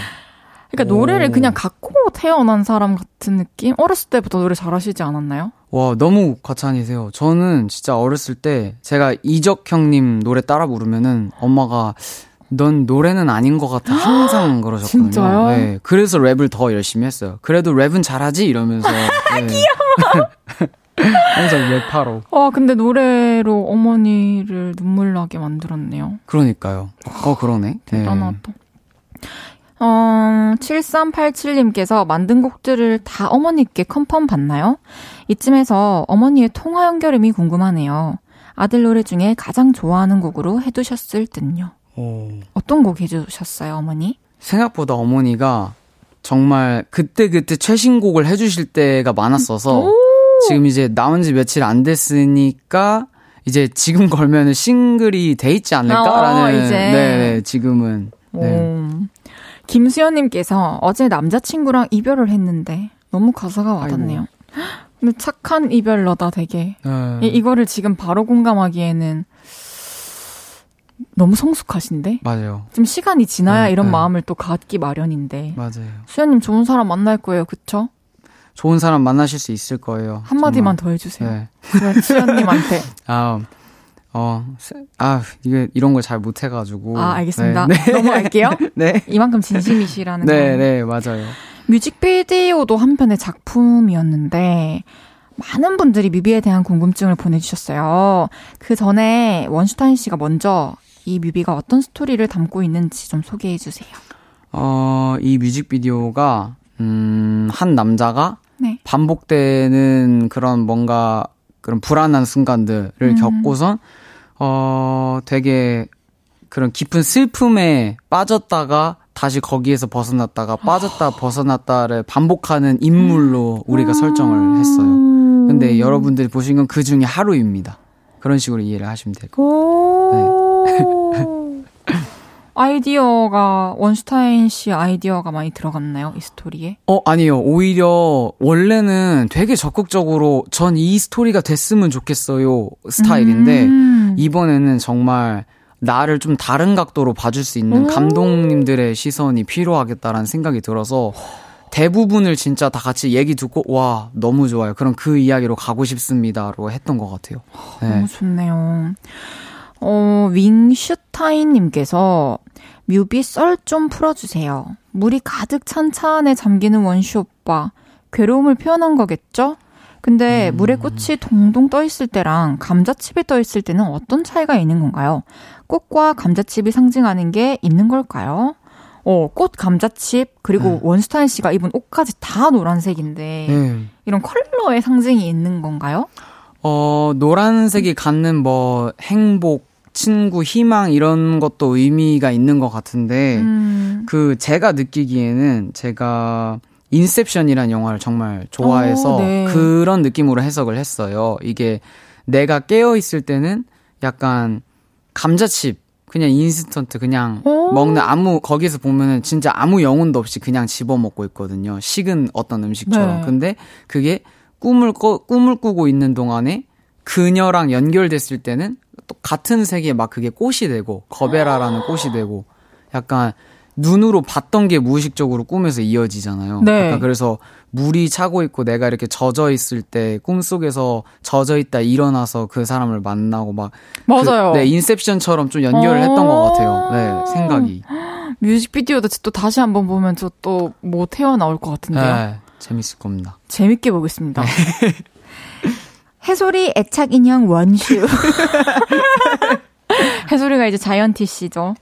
그러니까 오. 노래를 그냥 갖고 태어난 사람 같은 느낌? 어렸을 때부터 노래 잘하시지 않았나요? 와, 너무 과찬이세요. 저는 진짜 어렸을 때 제가 이적 형님 노래 따라 부르면은 엄마가 넌 노래는 아닌 것 같아. 항상 그러셨거든요. 진짜요? 네. 그래서 랩을 더 열심히 했어요. 그래도 랩은 잘하지? 이러면서. 네. 귀여워! 항상 랩하러. 와, 근데 노래로 어머니를 눈물 나게 만들었네요. 그러니까요. 어, 그러네. 네. 대단하다. 어, 7387님께서 만든 곡들을 다 어머니께 컨펌 받나요? 이쯤에서 어머니의 통화 연결음이 궁금하네요. 아들 노래 중에 가장 좋아하는 곡으로 해두셨을 듯요. 오. 어떤 곡 해주셨어요, 어머니? 생각보다 어머니가 정말 그때그때 최신곡을 해주실 때가 많았어서 지금 이제 나온 지 며칠 안 됐으니까 이제 지금 걸면은 싱글이 돼 있지 않을까라는 어. 네, 지금은 네. 오. 김수현님께서 어제 남자친구랑 이별을 했는데 너무 가사가 와닿네요. 근데 착한 이별러다 되게. 네. 이, 이거를 지금 바로 공감하기에는 너무 성숙하신데? 맞아요. 좀 시간이 지나야 네, 이런 네. 마음을 또 갖기 마련인데. 맞아요. 수현님 좋은 사람 만날 거예요, 그쵸? 좋은 사람 만나실 수 있을 거예요. 한마디만 정말. 더 해주세요. 네. 수현- 수현님한테. 아, 어, 세- 아, 이게 이런 걸 잘 못해가지고. 아, 알겠습니다. 네, 네. 넘어갈게요. 네. 이만큼 진심이시라는 네, 거. 네, 맞아요. 뮤직비디오도 한편의 작품이었는데 많은 분들이 뮤비에 대한 궁금증을 보내주셨어요. 그 전에 원슈타인 씨가 먼저 이 뮤비가 어떤 스토리를 담고 있는지 좀 소개해 주세요. 어, 이 뮤직비디오가, 음, 한 남자가 네. 반복되는 그런 뭔가 그런 불안한 순간들을 음. 겪고선, 어, 되게 그런 깊은 슬픔에 빠졌다가 다시 거기에서 벗어났다가 빠졌다 벗어났다를 반복하는 인물로 우리가 설정을 했어요. 음. 근데 여러분들이 보신 건 그 중에 하루입니다. 그런 식으로 이해를 하시면 될 거예요. 오. 아이디어가 원슈타인 씨 아이디어가 많이 들어갔나요? 이 스토리에? 어, 아니요. 오히려 원래는 되게 적극적으로 전 이 스토리가 됐으면 좋겠어요 스타일인데 음. 이번에는 정말 나를 좀 다른 각도로 봐줄 수 있는 오. 감독님들의 시선이 필요하겠다라는 생각이 들어서 대부분을 진짜 다 같이 얘기 듣고 와 너무 좋아요. 그럼 그 이야기로 가고 싶습니다로 했던 것 같아요. 네. 너무 좋네요. 어, 윙슈타인님께서 뮤비 썰 좀 풀어주세요. 물이 가득 찬 차 안에 잠기는 원슈 오빠. 괴로움을 표현한 거겠죠? 근데 음. 물에 꽃이 동동 떠 있을 때랑 감자칩이 떠 있을 때는 어떤 차이가 있는 건가요? 꽃과 감자칩이 상징하는 게 있는 걸까요? 어, 꽃, 감자칩, 그리고 네. 원슈타인 씨가 입은 옷까지 다 노란색인데, 네. 이런 컬러의 상징이 있는 건가요? 어, 노란색이 갖는 뭐 행복, 친구, 희망 이런 것도 의미가 있는 것 같은데 음. 그 제가 느끼기에는 제가 인셉션이란 영화를 정말 좋아해서 오, 네. 그런 느낌으로 해석을 했어요. 이게 내가 깨어 있을 때는 약간 감자칩 그냥 인스턴트 그냥 오. 먹는 아무 거기서 보면은 진짜 아무 영혼도 없이 그냥 집어 먹고 있거든요. 식은 어떤 음식처럼. 네. 근데 그게 꿈을 꿔, 꿈을 꾸고 있는 동안에 그녀랑 연결됐을 때는 또 같은 색에 막 그게 꽃이 되고 거베라라는 꽃이 되고 약간 눈으로 봤던 게 무의식적으로 꿈에서 이어지잖아요. 네. 약간 그래서 물이 차고 있고 내가 이렇게 젖어 있을 때 꿈속에서 젖어 있다 일어나서 그 사람을 만나고 막 맞아요. 그, 네, 인셉션처럼 좀 연결을 했던 것 같아요. 네, 생각이. 뮤직비디오도 또 다시 한번 보면 저 또 뭐 태어나올 것 같은데요. 네, 재밌을 겁니다. 재밌게 보겠습니다. 네. 해소리 애착 인형 원슈. 해소리가 이제 자이언티 씨죠.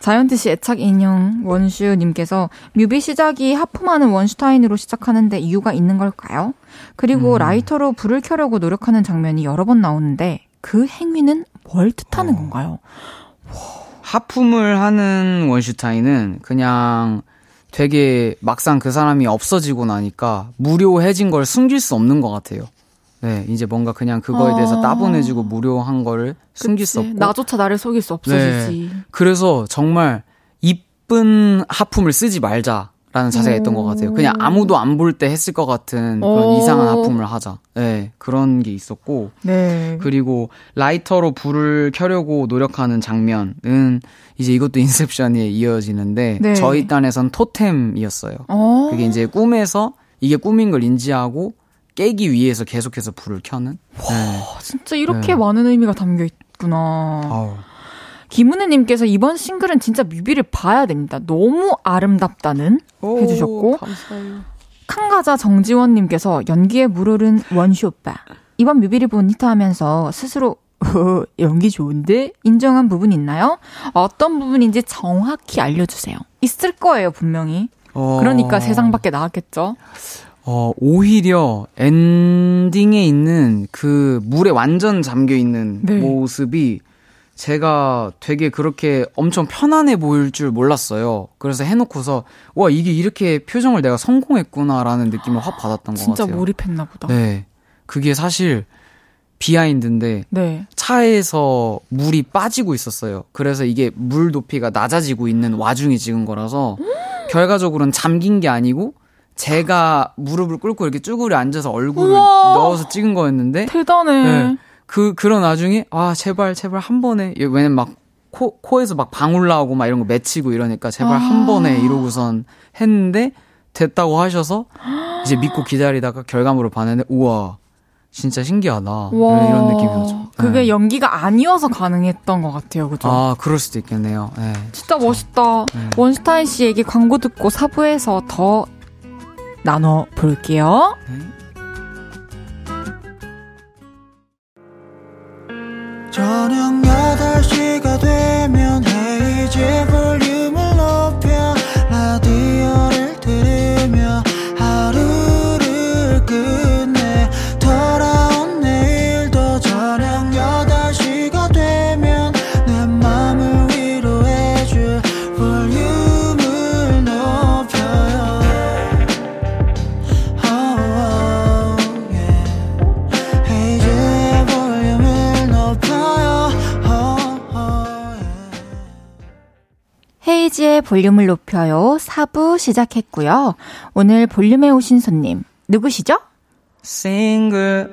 자이언트 씨 애착 인형 원슈님께서 뮤비 시작이 하품하는 원슈타인으로 시작하는데 이유가 있는 걸까요? 그리고 음. 라이터로 불을 켜려고 노력하는 장면이 여러 번 나오는데 그 행위는 뭘 뜻하는 어. 건가요? 하품을 하는 원슈타인은 그냥 되게 막상 그 사람이 없어지고 나니까 무료해진 걸 숨길 수 없는 것 같아요. 네, 이제 뭔가 그냥 그거에 대해서 아. 따분해지고 무료한 거를 숨길 그치. 수 없고 나조차 나를 속일 수 없어지지. 네. 그래서 정말 이쁜 하품을 쓰지 말자. 라는 자세가 있던 것 같아요. 그냥 아무도 안 볼 때 했을 것 같은 그런 이상한 하품을 하자. 네, 그런 게 있었고. 네. 그리고 라이터로 불을 켜려고 노력하는 장면은 이제 이것도 인셉션에 이어지는데 네. 저희 딴에선 토템이었어요. 어. 그게 이제 꿈에서 이게 꿈인 걸 인지하고 깨기 위해서 계속해서 불을 켜는. 와, 네. 진짜 이렇게 네. 많은 의미가 담겨 있구나. 아우. 김은혜님께서 이번 싱글은 진짜 뮤비를 봐야 됩니다. 너무 아름답다는 오, 해주셨고. 감사해요. 칸가자 정지원님께서 연기에 물오른 원슈 오빠. 이번 뮤비를 본 히트하면서 스스로 어, 연기 좋은데 인정한 부분 있나요? 어떤 부분인지 정확히 알려주세요. 있을 거예요 분명히. 어... 그러니까 세상 밖에 나왔겠죠. 어, 오히려 엔딩에 있는 그 물에 완전 잠겨 있는 네. 모습이 제가 되게 그렇게 엄청 편안해 보일 줄 몰랐어요. 그래서 해놓고서 와 이게 이렇게 표정을 내가 성공했구나라는 느낌을 확 받았던 것 같아요. 진짜 몰입했나 보다. 네, 그게 사실 비하인드인데 네. 차에서 물이 빠지고 있었어요. 그래서 이게 물 높이가 낮아지고 있는 와중에 찍은 거라서 결과적으로는 잠긴 게 아니고 제가 무릎을 꿇고 이렇게 쭈그려 앉아서 얼굴을 우와, 넣어서 찍은 거였는데 대단해. 네. 그 그런 와중에 아 제발 제발 한 번에 왜냐면 막 코, 코에서 막 방울 나오고 막 이런 거 맺히고 이러니까 제발 아. 한 번에 이러고선 했는데 됐다고 하셔서 이제 믿고 기다리다가 결과물을 봤는데 우와 진짜 신기하다 와. 이런 느낌이었죠. 그게 네. 연기가 아니어서 가능했던 것 같아요, 그죠? 아 그럴 수도 있겠네요. 네, 진짜, 진짜. 멋있다. 네. 원슈타인 씨 얘기 광고 듣고 사부에서 더 나눠 볼게요. 저녁 8시가 되면 헤이즈 볼륨을 높여 볼륨을 높여요 4부 시작했고요. 오늘 볼륨에 오신 손님 누구시죠? Single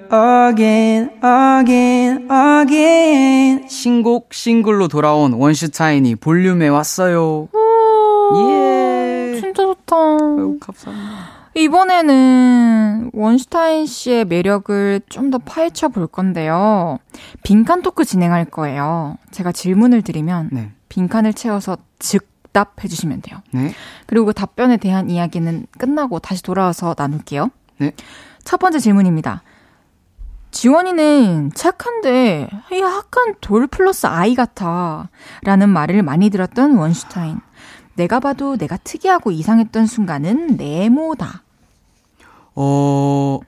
again, again, again. 신곡 싱글로 돌아온 원슈타인이 볼륨에 왔어요. 예. 진짜 좋다. 아유, 감사합니다. 이번에는 원슈타인 씨의 매력을 좀 더 파헤쳐 볼 건데요. 빈칸 토크 진행할 거예요. 제가 질문을 드리면 네. 빈칸을 채워서 즉 답해 주시면 돼요. 네. 그리고 그 답변에 대한 이야기는 끝나고 다시 돌아와서 나눌게요. 네. 첫 번째 질문입니다. 지원이는 착한데 약간 돌 플러스 아이 같아 라는 말을 많이 들었던 원슈타인. 내가 봐도 내가 특이하고 이상했던 순간은 네모다. 어,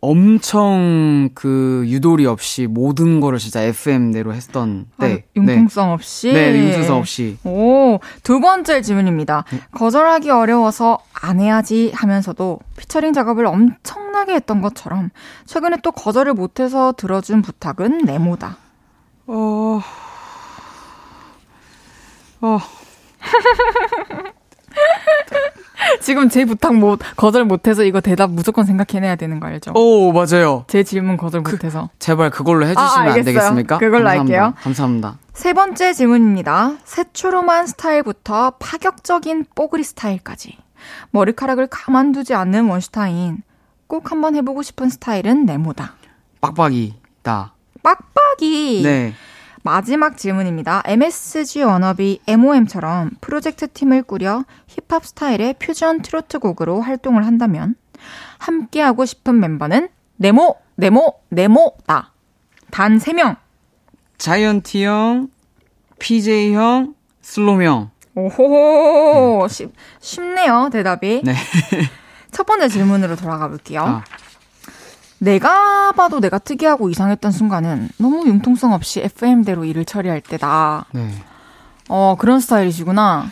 엄청 그 유도리 없이 모든 거를 진짜 FM대로 했던 때. 아, 융통성 네. 없이? 네, 융통성 없이. 오, 두 번째 질문입니다. 네. 거절하기 어려워서 안 해야지 하면서도 피처링 작업을 엄청나게 했던 것처럼 최근에 또 거절을 못해서 들어준 부탁은 네모다. 어, 어. 지금 제 부탁 못 거절 못해서 이거 대답 무조건 생각해내야 되는 거 알죠? 오 맞아요. 제 질문 거절 그, 못해서 제발 그걸로 해주시면 아, 안 되겠습니까? 그걸로 감사합니다. 할게요. 감사합니다. 세 번째 질문입니다. 새초롬한 스타일부터 파격적인 뽀글이 스타일까지 머리카락을 가만두지 않는 원슈타인 꼭 한번 해보고 싶은 스타일은 네모다. 빡빡이다. 빡빡이. 네. 마지막 질문입니다. MSG 워너비 MOM처럼 프로젝트 팀을 꾸려 힙합 스타일의 퓨전 트로트 곡으로 활동을 한다면 함께 하고 싶은 멤버는 네모, 네모, 네모다. 단 3명. 자이언티 형, PJ 형, 슬롬 형. 오호, 네. 쉽, 쉽네요, 대답이. 네. 첫 번째 질문으로 돌아가 볼게요. 아. 내가 봐도 내가 특이하고 이상했던 순간은 너무 융통성 없이 FM대로 일을 처리할 때다. 네. 어, 그런 스타일이시구나.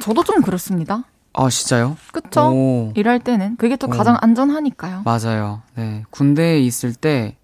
저도 좀 그렇습니다. 아, 진짜요? 그쵸? 오. 일할 때는. 그게 또 오. 가장 안전하니까요. 맞아요. 네. 군대에 있을 때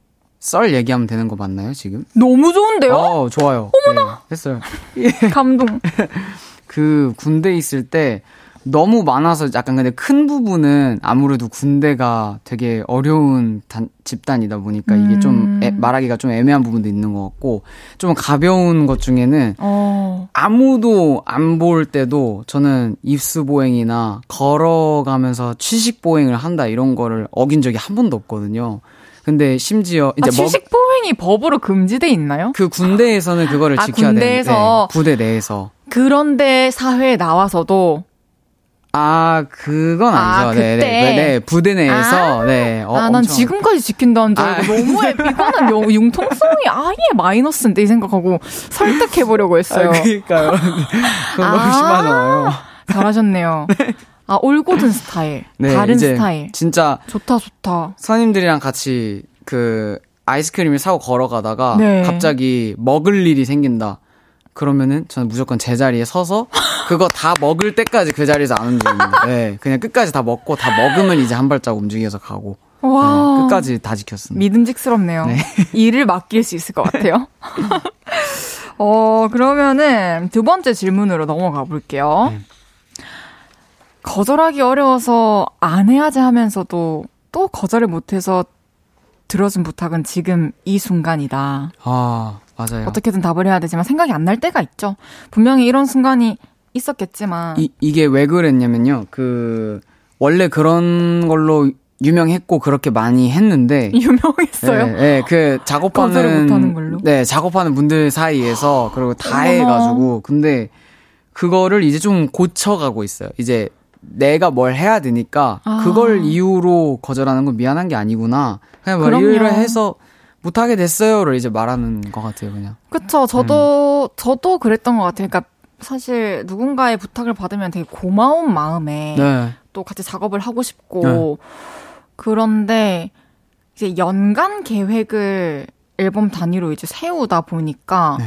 썰 얘기하면 되는 거 맞나요, 지금? 너무 좋은데요? 어, 좋아요. 어머나! 네, 했어요. 감동. 그 군대에 있을 때 너무 많아서 약간 근데 큰 부분은 아무래도 군대가 되게 어려운 단, 집단이다 보니까 이게 좀 애, 음. 말하기가 좀 애매한 부분도 있는 것 같고 좀 가벼운 것 중에는 어. 아무도 안 볼 때도 저는 입수 보행이나 걸어가면서 취식 보행을 한다 이런 거를 어긴 적이 한 번도 없거든요. 근데 심지어 이제 아, 취식 보행이 법으로 금지돼 있나요? 그 군대에서는 그거를 아, 지켜야 되는데 네, 부대 내에서 그런데 사회에 나와서도 아, 그건 아니죠. 아, 네, 네, 네, 네, 부대 내에서, 아, 네. 어, 아, 난 엄청... 지금까지 지킨다는 줄 알고, 아. 너무 이거는 융통성이 아예 마이너스인데, 이 생각하고 설득해보려고 했어요. 아, 그니까요. 그건 너무 아, 심하잖아요. 잘하셨네요. 네. 아, 올고든 스타일. 네, 다른 스타일. 진짜. 좋다, 좋다. 선임들이랑 같이 그, 아이스크림을 사고 걸어가다가, 네. 갑자기 먹을 일이 생긴다. 그러면은 저는 무조건 제자리에 서서 그거 다 먹을 때까지 그 자리에서 안 움직입니다. 네, 그냥 끝까지 다 먹고 다 먹으면 이제 한 발짝 움직여서 가고. 와. 네, 끝까지 다 지켰습니다. 믿음직스럽네요. 네. 일을 맡길 수 있을 것 같아요. 어, 그러면은 두 번째 질문으로 넘어가 볼게요. 네. 거절하기 어려워서 안 해야지 하면서도 또 거절을 못해서 들어준 부탁은 지금 이 순간이다. 아, 맞아요. 어떻게든 답을 해야 되지만 생각이 안 날 때가 있죠. 분명히 이런 순간이 있었겠지만. 이, 이게 왜 그랬냐면요. 그, 원래 그런 걸로 유명했고 그렇게 많이 했는데 유명했어요. 네, 네그 작업하는 네 작업하는 분들 사이에서 그리고 다 해 가지고 근데 그거를 이제 좀 고쳐가고 있어요. 이제 내가 뭘 해야 되니까 아. 그걸 이유로 거절하는 건 미안한 게 아니구나. 그냥 뭐 이유를 해서 못하게 됐어요를 이제 말하는 것 같아요, 그냥. 그쵸. 저도, 음. 저도 그랬던 것 같아요. 그러니까 사실 누군가의 부탁을 받으면 되게 고마운 마음에 네. 또 같이 작업을 하고 싶고 네. 그런데 이제 연간 계획을 앨범 단위로 이제 세우다 보니까 네.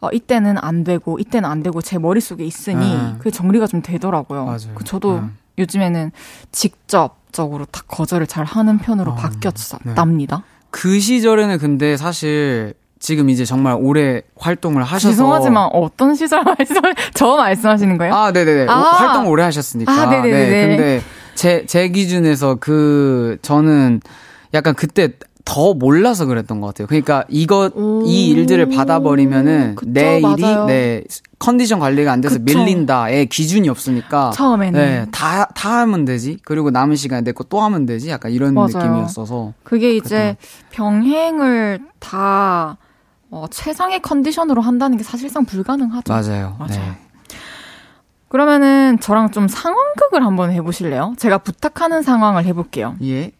어, 이때는 안 되고 이때는 안 되고 제 머릿속에 있으니 네. 그게 정리가 좀 되더라고요. 맞아요. 그 저도 네. 요즘에는 직접적으로 다 거절을 잘 하는 편으로 어, 바뀌었답니다. 그 시절에는 근데 사실 지금 이제 정말 오래 활동을 하셔서 죄송하지만 어떤 시절 말씀 저 말씀하시는 거예요? 아, 네네네. 아. 활동 오래 하셨으니까. 아, 네네네. 네, 근데 제 제 기준에서 그 저는 약간 그때 더 몰라서 그랬던 것 같아요. 그러니까 이거 이 일들을 받아버리면은 그쵸, 내 일이 맞아요. 내 컨디션 관리가 안 돼서 그쵸. 밀린다의 기준이 없으니다 처음에는 네, 다, 다 하면 되지. 그리고 남은 시간에 내 거 또 하면 되지. 약간 이런 맞아요. 느낌이었어서 그게 이제 병행을 다 어, 최상의 컨디션으로 한다는 게 사실상 불가능하죠. 맞아요. 맞아요. 네. 그러면은 저랑 좀 상황극을 한번 해보실래요? 제가 부탁하는 상황을 해볼게요. 예.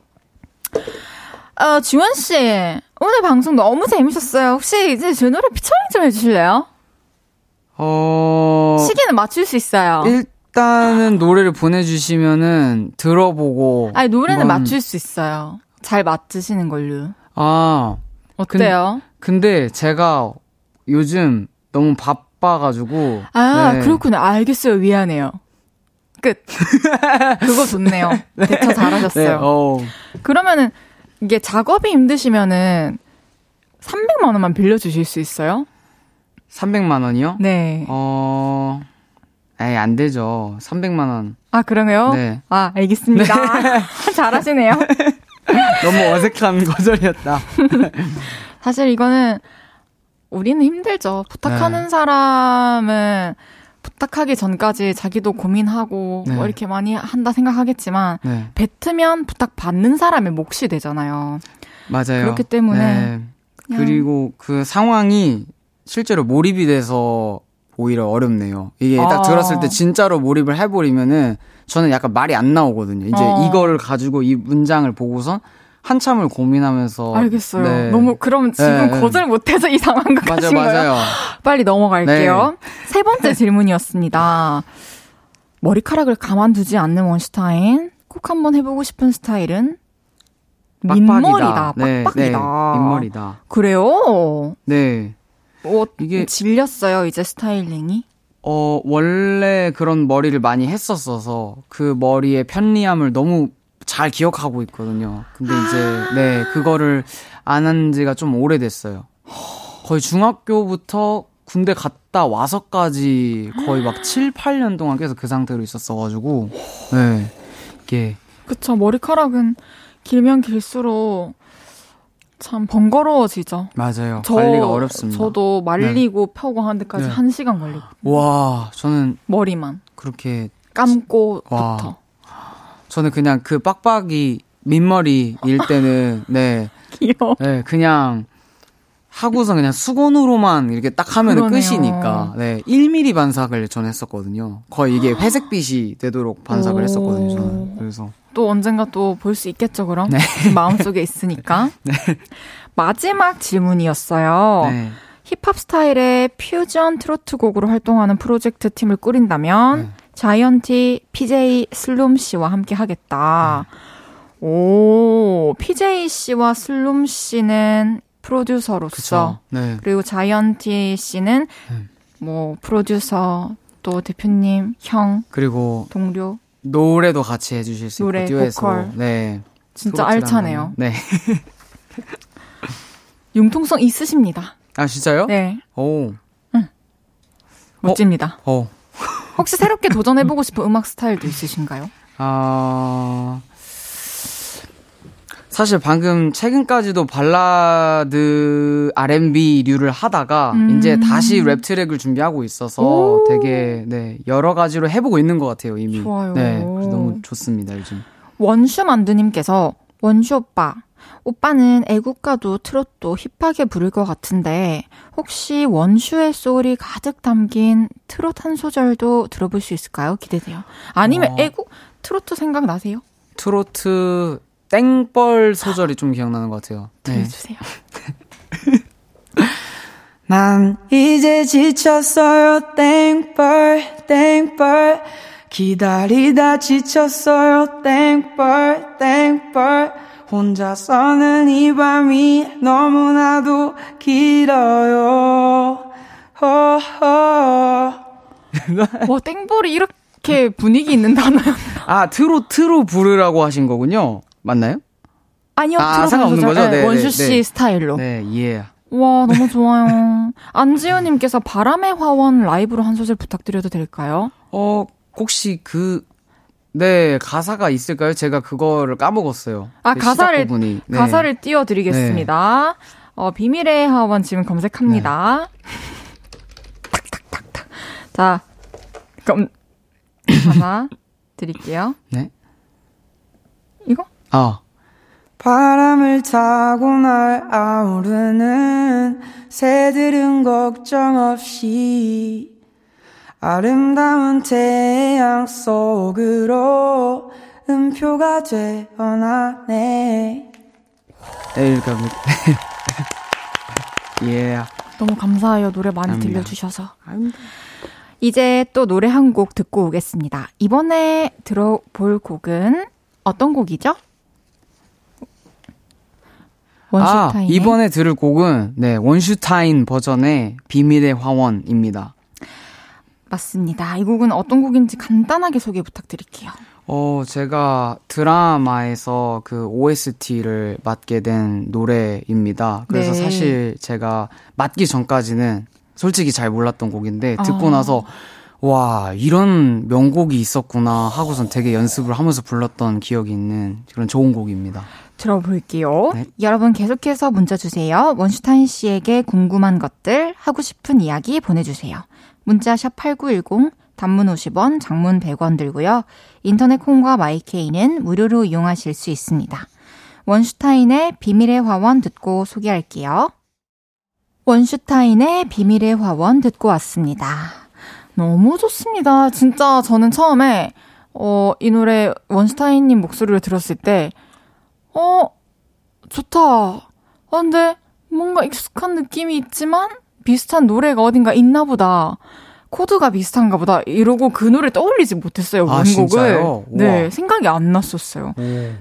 어, 지원 씨, 오늘 방송 너무 재밌었어요. 혹시 이제 제 노래 피처링 좀 해주실래요? 어. 시기는 맞출 수 있어요. 일단은 노래를 보내주시면은 들어보고. 아니, 노래는 뭐 맞출 수 있어요. 잘 맞으시는 걸로. 아. 어때요? 근, 데 제가 요즘 너무 바빠가지고. 아, 네. 그렇구나. 알겠어요. 미안해요. 끝. 그거 좋네요. 네. 대처 잘하셨어요. 네, 어. 그러면은 이게 작업이 힘드시면은 300만 원만 빌려주실 수 있어요? 300만 원이요? 네. 어, 에이, 안 되죠. 300만 원. 아, 그러네요? 네. 아, 알겠습니다. 네. 잘하시네요. 너무 어색한 거절이었다. 사실 이거는 우리는 힘들죠. 부탁하는 네. 사람은 부탁하기 전까지 자기도 고민하고 네. 뭐 이렇게 많이 한다 생각하겠지만 네. 뱉으면 부탁 받는 사람의 몫이 되잖아요. 맞아요. 그렇기 때문에 네. 그리고 그 상황이 실제로 몰입이 돼서 오히려 어렵네요. 이게 딱 아. 들었을 때 진짜로 몰입을 해버리면은 저는 약간 말이 안 나오거든요. 이제 어. 이거를 가지고 이 문장을 보고선 한참을 고민하면서 알겠어요. 네. 너무 그럼 지금 네. 거절 못해서 이 상황 같으신 맞아요? 맞아요. 빨리 넘어갈게요. 네. 세 번째 질문이었습니다. 머리카락을 가만두지 않는 원슈타인 꼭 한번 해보고 싶은 스타일은 민머리다. 네, 빡빡이다. 네, 민머리다. 그래요? 네. 어, 이게 질렸어요 이제 스타일링이? 어 원래 그런 머리를 많이 했었어서 그 머리의 편리함을 너무 잘 기억하고 있거든요. 근데 이제 네 그거를 안 한 지가 좀 오래됐어요. 거의 중학교부터 군대 갔다 와서까지 거의 막 7, 8년 동안 계속 그 상태로 있었어가지고 네 이게 그쵸 머리카락은 길면 길수록 참 번거로워지죠. 맞아요. 저, 관리가 어렵습니다. 저도 말리고 네. 펴고 하는 데까지 네. 1시간 걸리고. 와, 저는 머리만 그렇게 감고부터. 와. 저는 그냥 그 빡빡이 민머리일 때는 네. 귀여워. 네, 그냥 하고서 그냥 수건으로만 이렇게 딱 하면 은 끝이니까. 네, 1mm 반삭을 전 했었거든요. 거의 이게 회색빛이 되도록 반삭을 했었거든요, 저는. 그래서. 또 언젠가 또 볼 수 있겠죠, 그럼? 네. 마음속에 있으니까. 네. 마지막 질문이었어요. 네. 힙합 스타일의 퓨전 트로트 곡으로 활동하는 프로젝트 팀을 꾸린다면 네. 자이언티 PJ 슬룸 씨와 함께 하겠다. 네. 오, PJ 씨와 슬룸 씨는 프로듀서로서 네. 그리고 자이언티 씨는 네. 뭐 프로듀서 또 대표님 형 그리고 동료 노래도 같이 해주실 수 노래, 있고 듀엣으로 보컬. 네 진짜 알차네요. 네 융통성 있으십니다. 아 진짜요? 네. 오. 응. 멋집니다. 어. 어. 혹시 새롭게 도전해보고 싶은 음악 스타일도 있으신가요? 아 사실 방금 최근까지도 발라드 R&B류를 하다가 음. 이제 다시 랩 트랙을 준비하고 있어서 오. 되게 네 여러 가지로 해보고 있는 것 같아요 이미. 좋아요. 네, 너무 좋습니다 요즘. 원슈 만두님께서 원슈 오빠 오빠는 애국가도 트롯도 힙하게 부를 것 같은데 혹시 원슈의 소울이 가득 담긴 트롯 한 소절도 들어볼 수 있을까요? 기대돼요. 아니면 어. 애국 트로트 생각나세요? 트로트 땡벌 소절이 좀 기억나는 것 같아요. 네. 들려주세요. 난 이제 지쳤어요 땡벌 땡벌 기다리다 지쳤어요 땡벌 땡벌 혼자서는 이 밤이 너무나도 길어요 허허 와 땡벌이 이렇게 분위기 있는 단어였나 아 트로트로 부르라고 하신 거군요 맞나요? 아니요, 아, 상관없는 거죠? 네, 네, 원슈 씨 네. 스타일로. 네, 예. 와, 너무 좋아요. 안지우님께서 바람의 화원 라이브로 한 소절 부탁드려도 될까요? 어, 혹시 그, 네, 가사가 있을까요? 제가 그거를 까먹었어요. 아, 그 가사를, 네. 가사를 띄워드리겠습니다. 네. 어, 비밀의 화원 지금 검색합니다. 탁탁탁탁. 자, 그럼, 가사 드릴게요. 네. 이거? 아. 바람을 타고 날아오르는 새들은 걱정 없이 아름다운 태양 속으로 음표가 되어나네. 네, 이렇게 합니다. 예. yeah. 너무 감사해요. 노래 많이 아닙니다. 들려주셔서. 이제 또 노래 한 곡 듣고 오겠습니다. 이번에 들어볼 곡은 어떤 곡이죠? 원슈타인. 아, 이번에 들을 곡은 네, 원슈타인 버전의 비밀의 화원입니다. 맞습니다. 이 곡은 어떤 곡인지 간단하게 소개 부탁드릴게요. 어, 제가 드라마에서 그 OST를 맡게 된 노래입니다. 그래서 네. 사실 제가 맡기 전까지는 솔직히 잘 몰랐던 곡인데 듣고 아. 나서 와, 이런 명곡이 있었구나 하고선 되게 연습을 하면서 불렀던 기억이 있는 그런 좋은 곡입니다. 들어볼게요. 네. 여러분 계속해서 문자 주세요. 원슈타인 씨에게 궁금한 것들, 하고 싶은 이야기 보내주세요. 문자 샵 8910, 단문 50원, 장문 100원 들고요. 인터넷 콩과 마이케이는 무료로 이용하실 수 있습니다. 원슈타인의 비밀의 화원 듣고 소개할게요. 원슈타인의 비밀의 화원 듣고 왔습니다. 너무 좋습니다. 진짜 저는 처음에 어, 이 노래 원슈타인님 목소리를 들었을 때 어, 좋다. 아, 근데 뭔가 익숙한 느낌이 있지만 비슷한 노래가 어딘가 있나 보다. 코드가 비슷한가 보다. 이러고 그 노래 떠올리지 못했어요, 아, 원곡을. 진짜요? 네, 우와. 생각이 안 났었어요.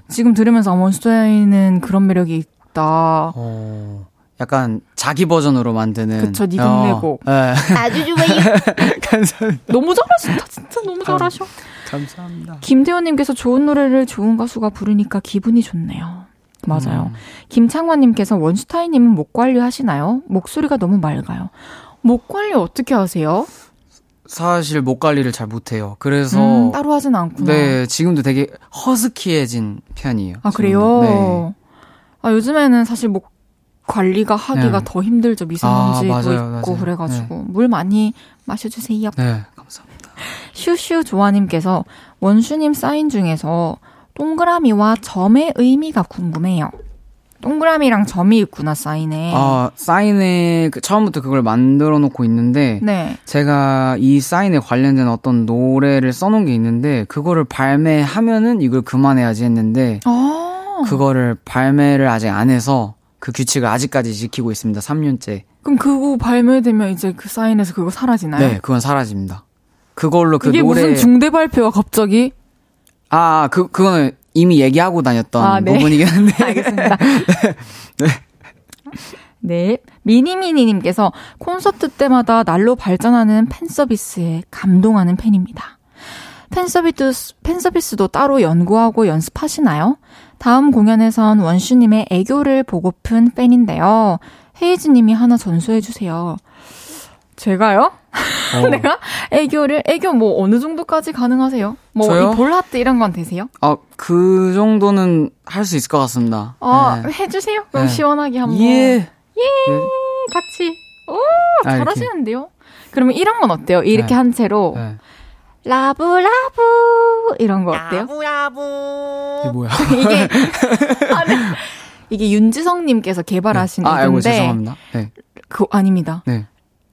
지금 들으면서 아, 원슈타인은 그런 매력이 있다. 어, 약간 자기 버전으로 만드는 그쵸, 네 동네 어, 곡. 네. 아주 좋아요. 감사합니다. 너무 잘하신다, 진짜 너무 잘하셔. 감사합니다. 김대호님께서 좋은 노래를 좋은 가수가 부르니까 기분이 좋네요. 맞아요. 김창환님께서 원슈타인님은 목 관리 하시나요? 목소리가 너무 맑아요. 목 관리 어떻게 하세요? 사실 목 관리를 잘 못해요. 그래서 음, 따로 하진 않구나. 네 지금도 되게 허스키해진 편이에요. 아. 그래요? 네. 아, 요즘에는 사실 목 관리가 하기가 네. 더 힘들죠. 미세먼지도 아, 맞아요, 있고 맞아요. 그래가지고. 물 많이 마셔주세요. 네, 감사합니다. 슈슈 조아님께서 원슈님 사인 중에서 동그라미와 점의 의미가 궁금해요. 동그라미랑 점이 있구나, 사인에. 아 사인에 그 처음부터 그걸 만들어 놓고 있는데 네. 제가 이 사인에 관련된 어떤 노래를 써놓은 게 있는데 그거를 발매하면은 이걸 그만해야지 했는데 아. 그거를 발매를 아직 안 해서 그 규칙을 아직까지 지키고 있습니다. 3년째. 그럼 그거 발매되면 이제 그 사인에서 그거 사라지나요? 네, 그건 사라집니다. 그걸로 그 이게 노래 무슨 중대 발표와 갑자기? 아, 그 그거는 이미 얘기하고 다녔던 아, 네. 부분이긴 한데. 알겠습니다. 네. 미니미니님께서 콘서트 때마다 날로 발전하는 팬 서비스에 감동하는 팬입니다. 팬 서비스, 팬 서비스도 따로 연구하고 연습하시나요? 다음 공연에선 원슈님의 애교를 보고픈 팬인데요. 헤이즈님이 하나 전수해주세요. 제가요? 어. 내가 애교를, 애교 뭐 어느 정도까지 가능하세요? 뭐, 볼하트 이런 건 되세요? 아, 그 정도는 할 수 있을 것 같습니다. 아, 네. 해주세요. 그럼 네. 시원하게 한번. 예. 같이. 오, 아, 이렇게. 잘하시는데요? 그러면 이런 건 어때요? 이렇게 네. 한 채로 네. 라브라브 이런 거 어때요? 이게 뭐야? 이게 아, 네. 이게 윤지성님께서 개발하신 아, 아이고 곡인데 죄송합니다. 네. 그 아닙니다. 네.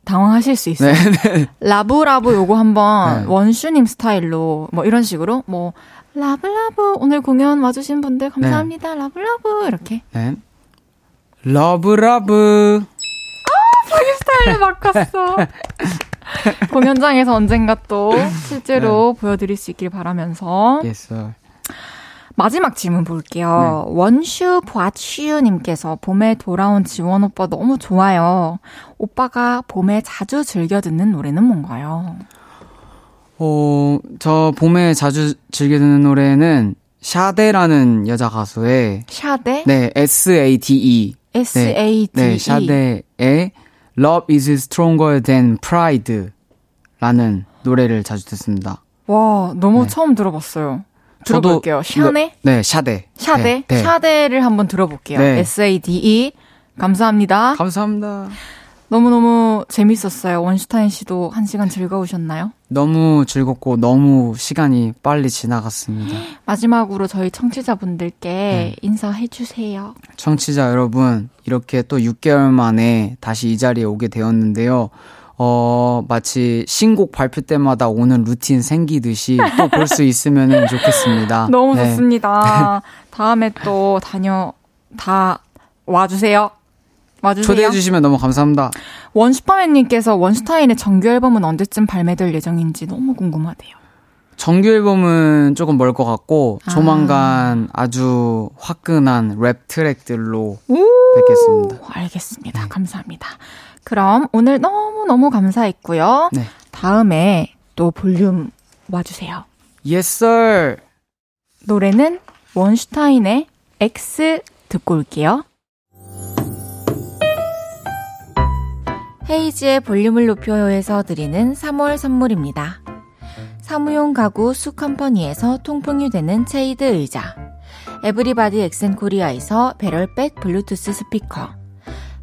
당황하실 수 있어요. 네, 네. 라브라브 요거 한번 네. 원슈님 스타일로 뭐 이런 식으로 뭐 라브라브 오늘 공연 와주신 분들 감사합니다. 라브라브 이렇게 네. love love. 스타일로 바꿨어. 공연장에서 언젠가 또 실제로 네. 보여드릴 수 있길 바라면서 Yes, sir. 마지막 질문 볼게요. 네. 원슈 보아슈님께서 봄에 돌아온 지원 오빠 너무 좋아요. 오빠가 봄에 자주 즐겨 듣는 노래는 뭔가요? 어, 저 봄에 자주 즐겨 듣는 노래는 샤데라는 여자 가수의 샤데? 네, S-A-D-E. S-A-D-E. 네, 샤데의 Love is stronger than pride 라는 노래를 자주 듣습니다. 와, 너무 네. 처음 들어봤어요. 들어볼게요. 샤네? 네, 샤데. 샤데? 네, 네. 샤데를 한번 들어볼게요. 네. S-A-D-E. 감사합니다. 감사합니다. 너무너무 재밌었어요. 원슈타인 씨도 한 시간 즐거우셨나요? 너무 즐겁고 너무 시간이 빨리 지나갔습니다. 마지막으로 저희 청취자분들께 네. 인사해 주세요. 청취자 여러분, 이렇게 또 6개월 만에 다시 이 자리에 오게 되었는데요. 어, 마치 신곡 발표 때마다 오는 루틴 생기듯이 또 볼 수 있으면 좋겠습니다. 너무 네. 좋습니다. 다음에 또 다녀 다 와주세요. 와주세요. 초대해주시면 너무 감사합니다. 원슈퍼맨님께서 원슈타인의 정규 앨범은 언제쯤 발매될 예정인지 너무 궁금하대요. 정규 앨범은 조금 멀 것 같고 아. 조만간 아주 화끈한 랩 트랙들로 뵙겠습니다. 알겠습니다. 네. 감사합니다. 그럼 오늘 너무너무 감사했고요. 네. 다음에 또 볼륨 와주세요. Yes, sir. 노래는 원슈타인의 X 듣고 올게요. 헤이지의 볼륨을 높여요에서 드리는 3월 선물입니다. 사무용 가구 수컴퍼니에서 통풍이 되는 체이드 의자 에브리바디 엑센코리아에서 배럴백 블루투스 스피커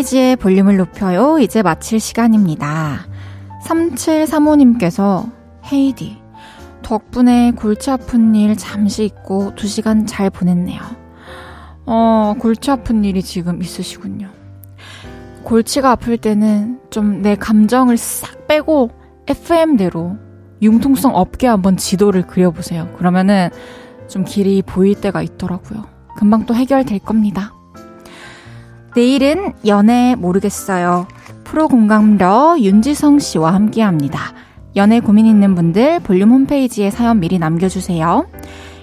헤이지의 볼륨을 높여요. 이제 마칠 시간입니다. 3735님께서 헤이디 덕분에 골치 아픈 일 잠시 잊고 2시간 잘 보냈네요. 어, 골치 아픈 일이 지금 있으시군요. 골치가 아플 때는 좀 내 감정을 싹 빼고 FM대로 융통성 없게 한번 지도를 그려보세요. 그러면은 좀 길이 보일 때가 있더라고요. 금방 또 해결될 겁니다. 내일은 연애 모르겠어요. 프로 공감러 윤지성 씨와 함께 합니다. 연애 고민 있는 분들 볼륨 홈페이지에 사연 미리 남겨주세요.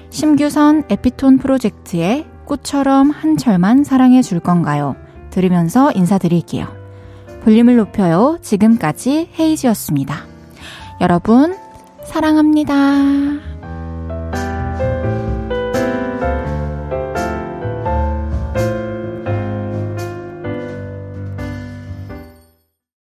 심규선 에피톤 프로젝트의 꽃처럼 한 철만 사랑해 줄 건가요? 들으면서 인사드릴게요. 볼륨을 높여요. 지금까지 헤이지였습니다. 여러분, 사랑합니다.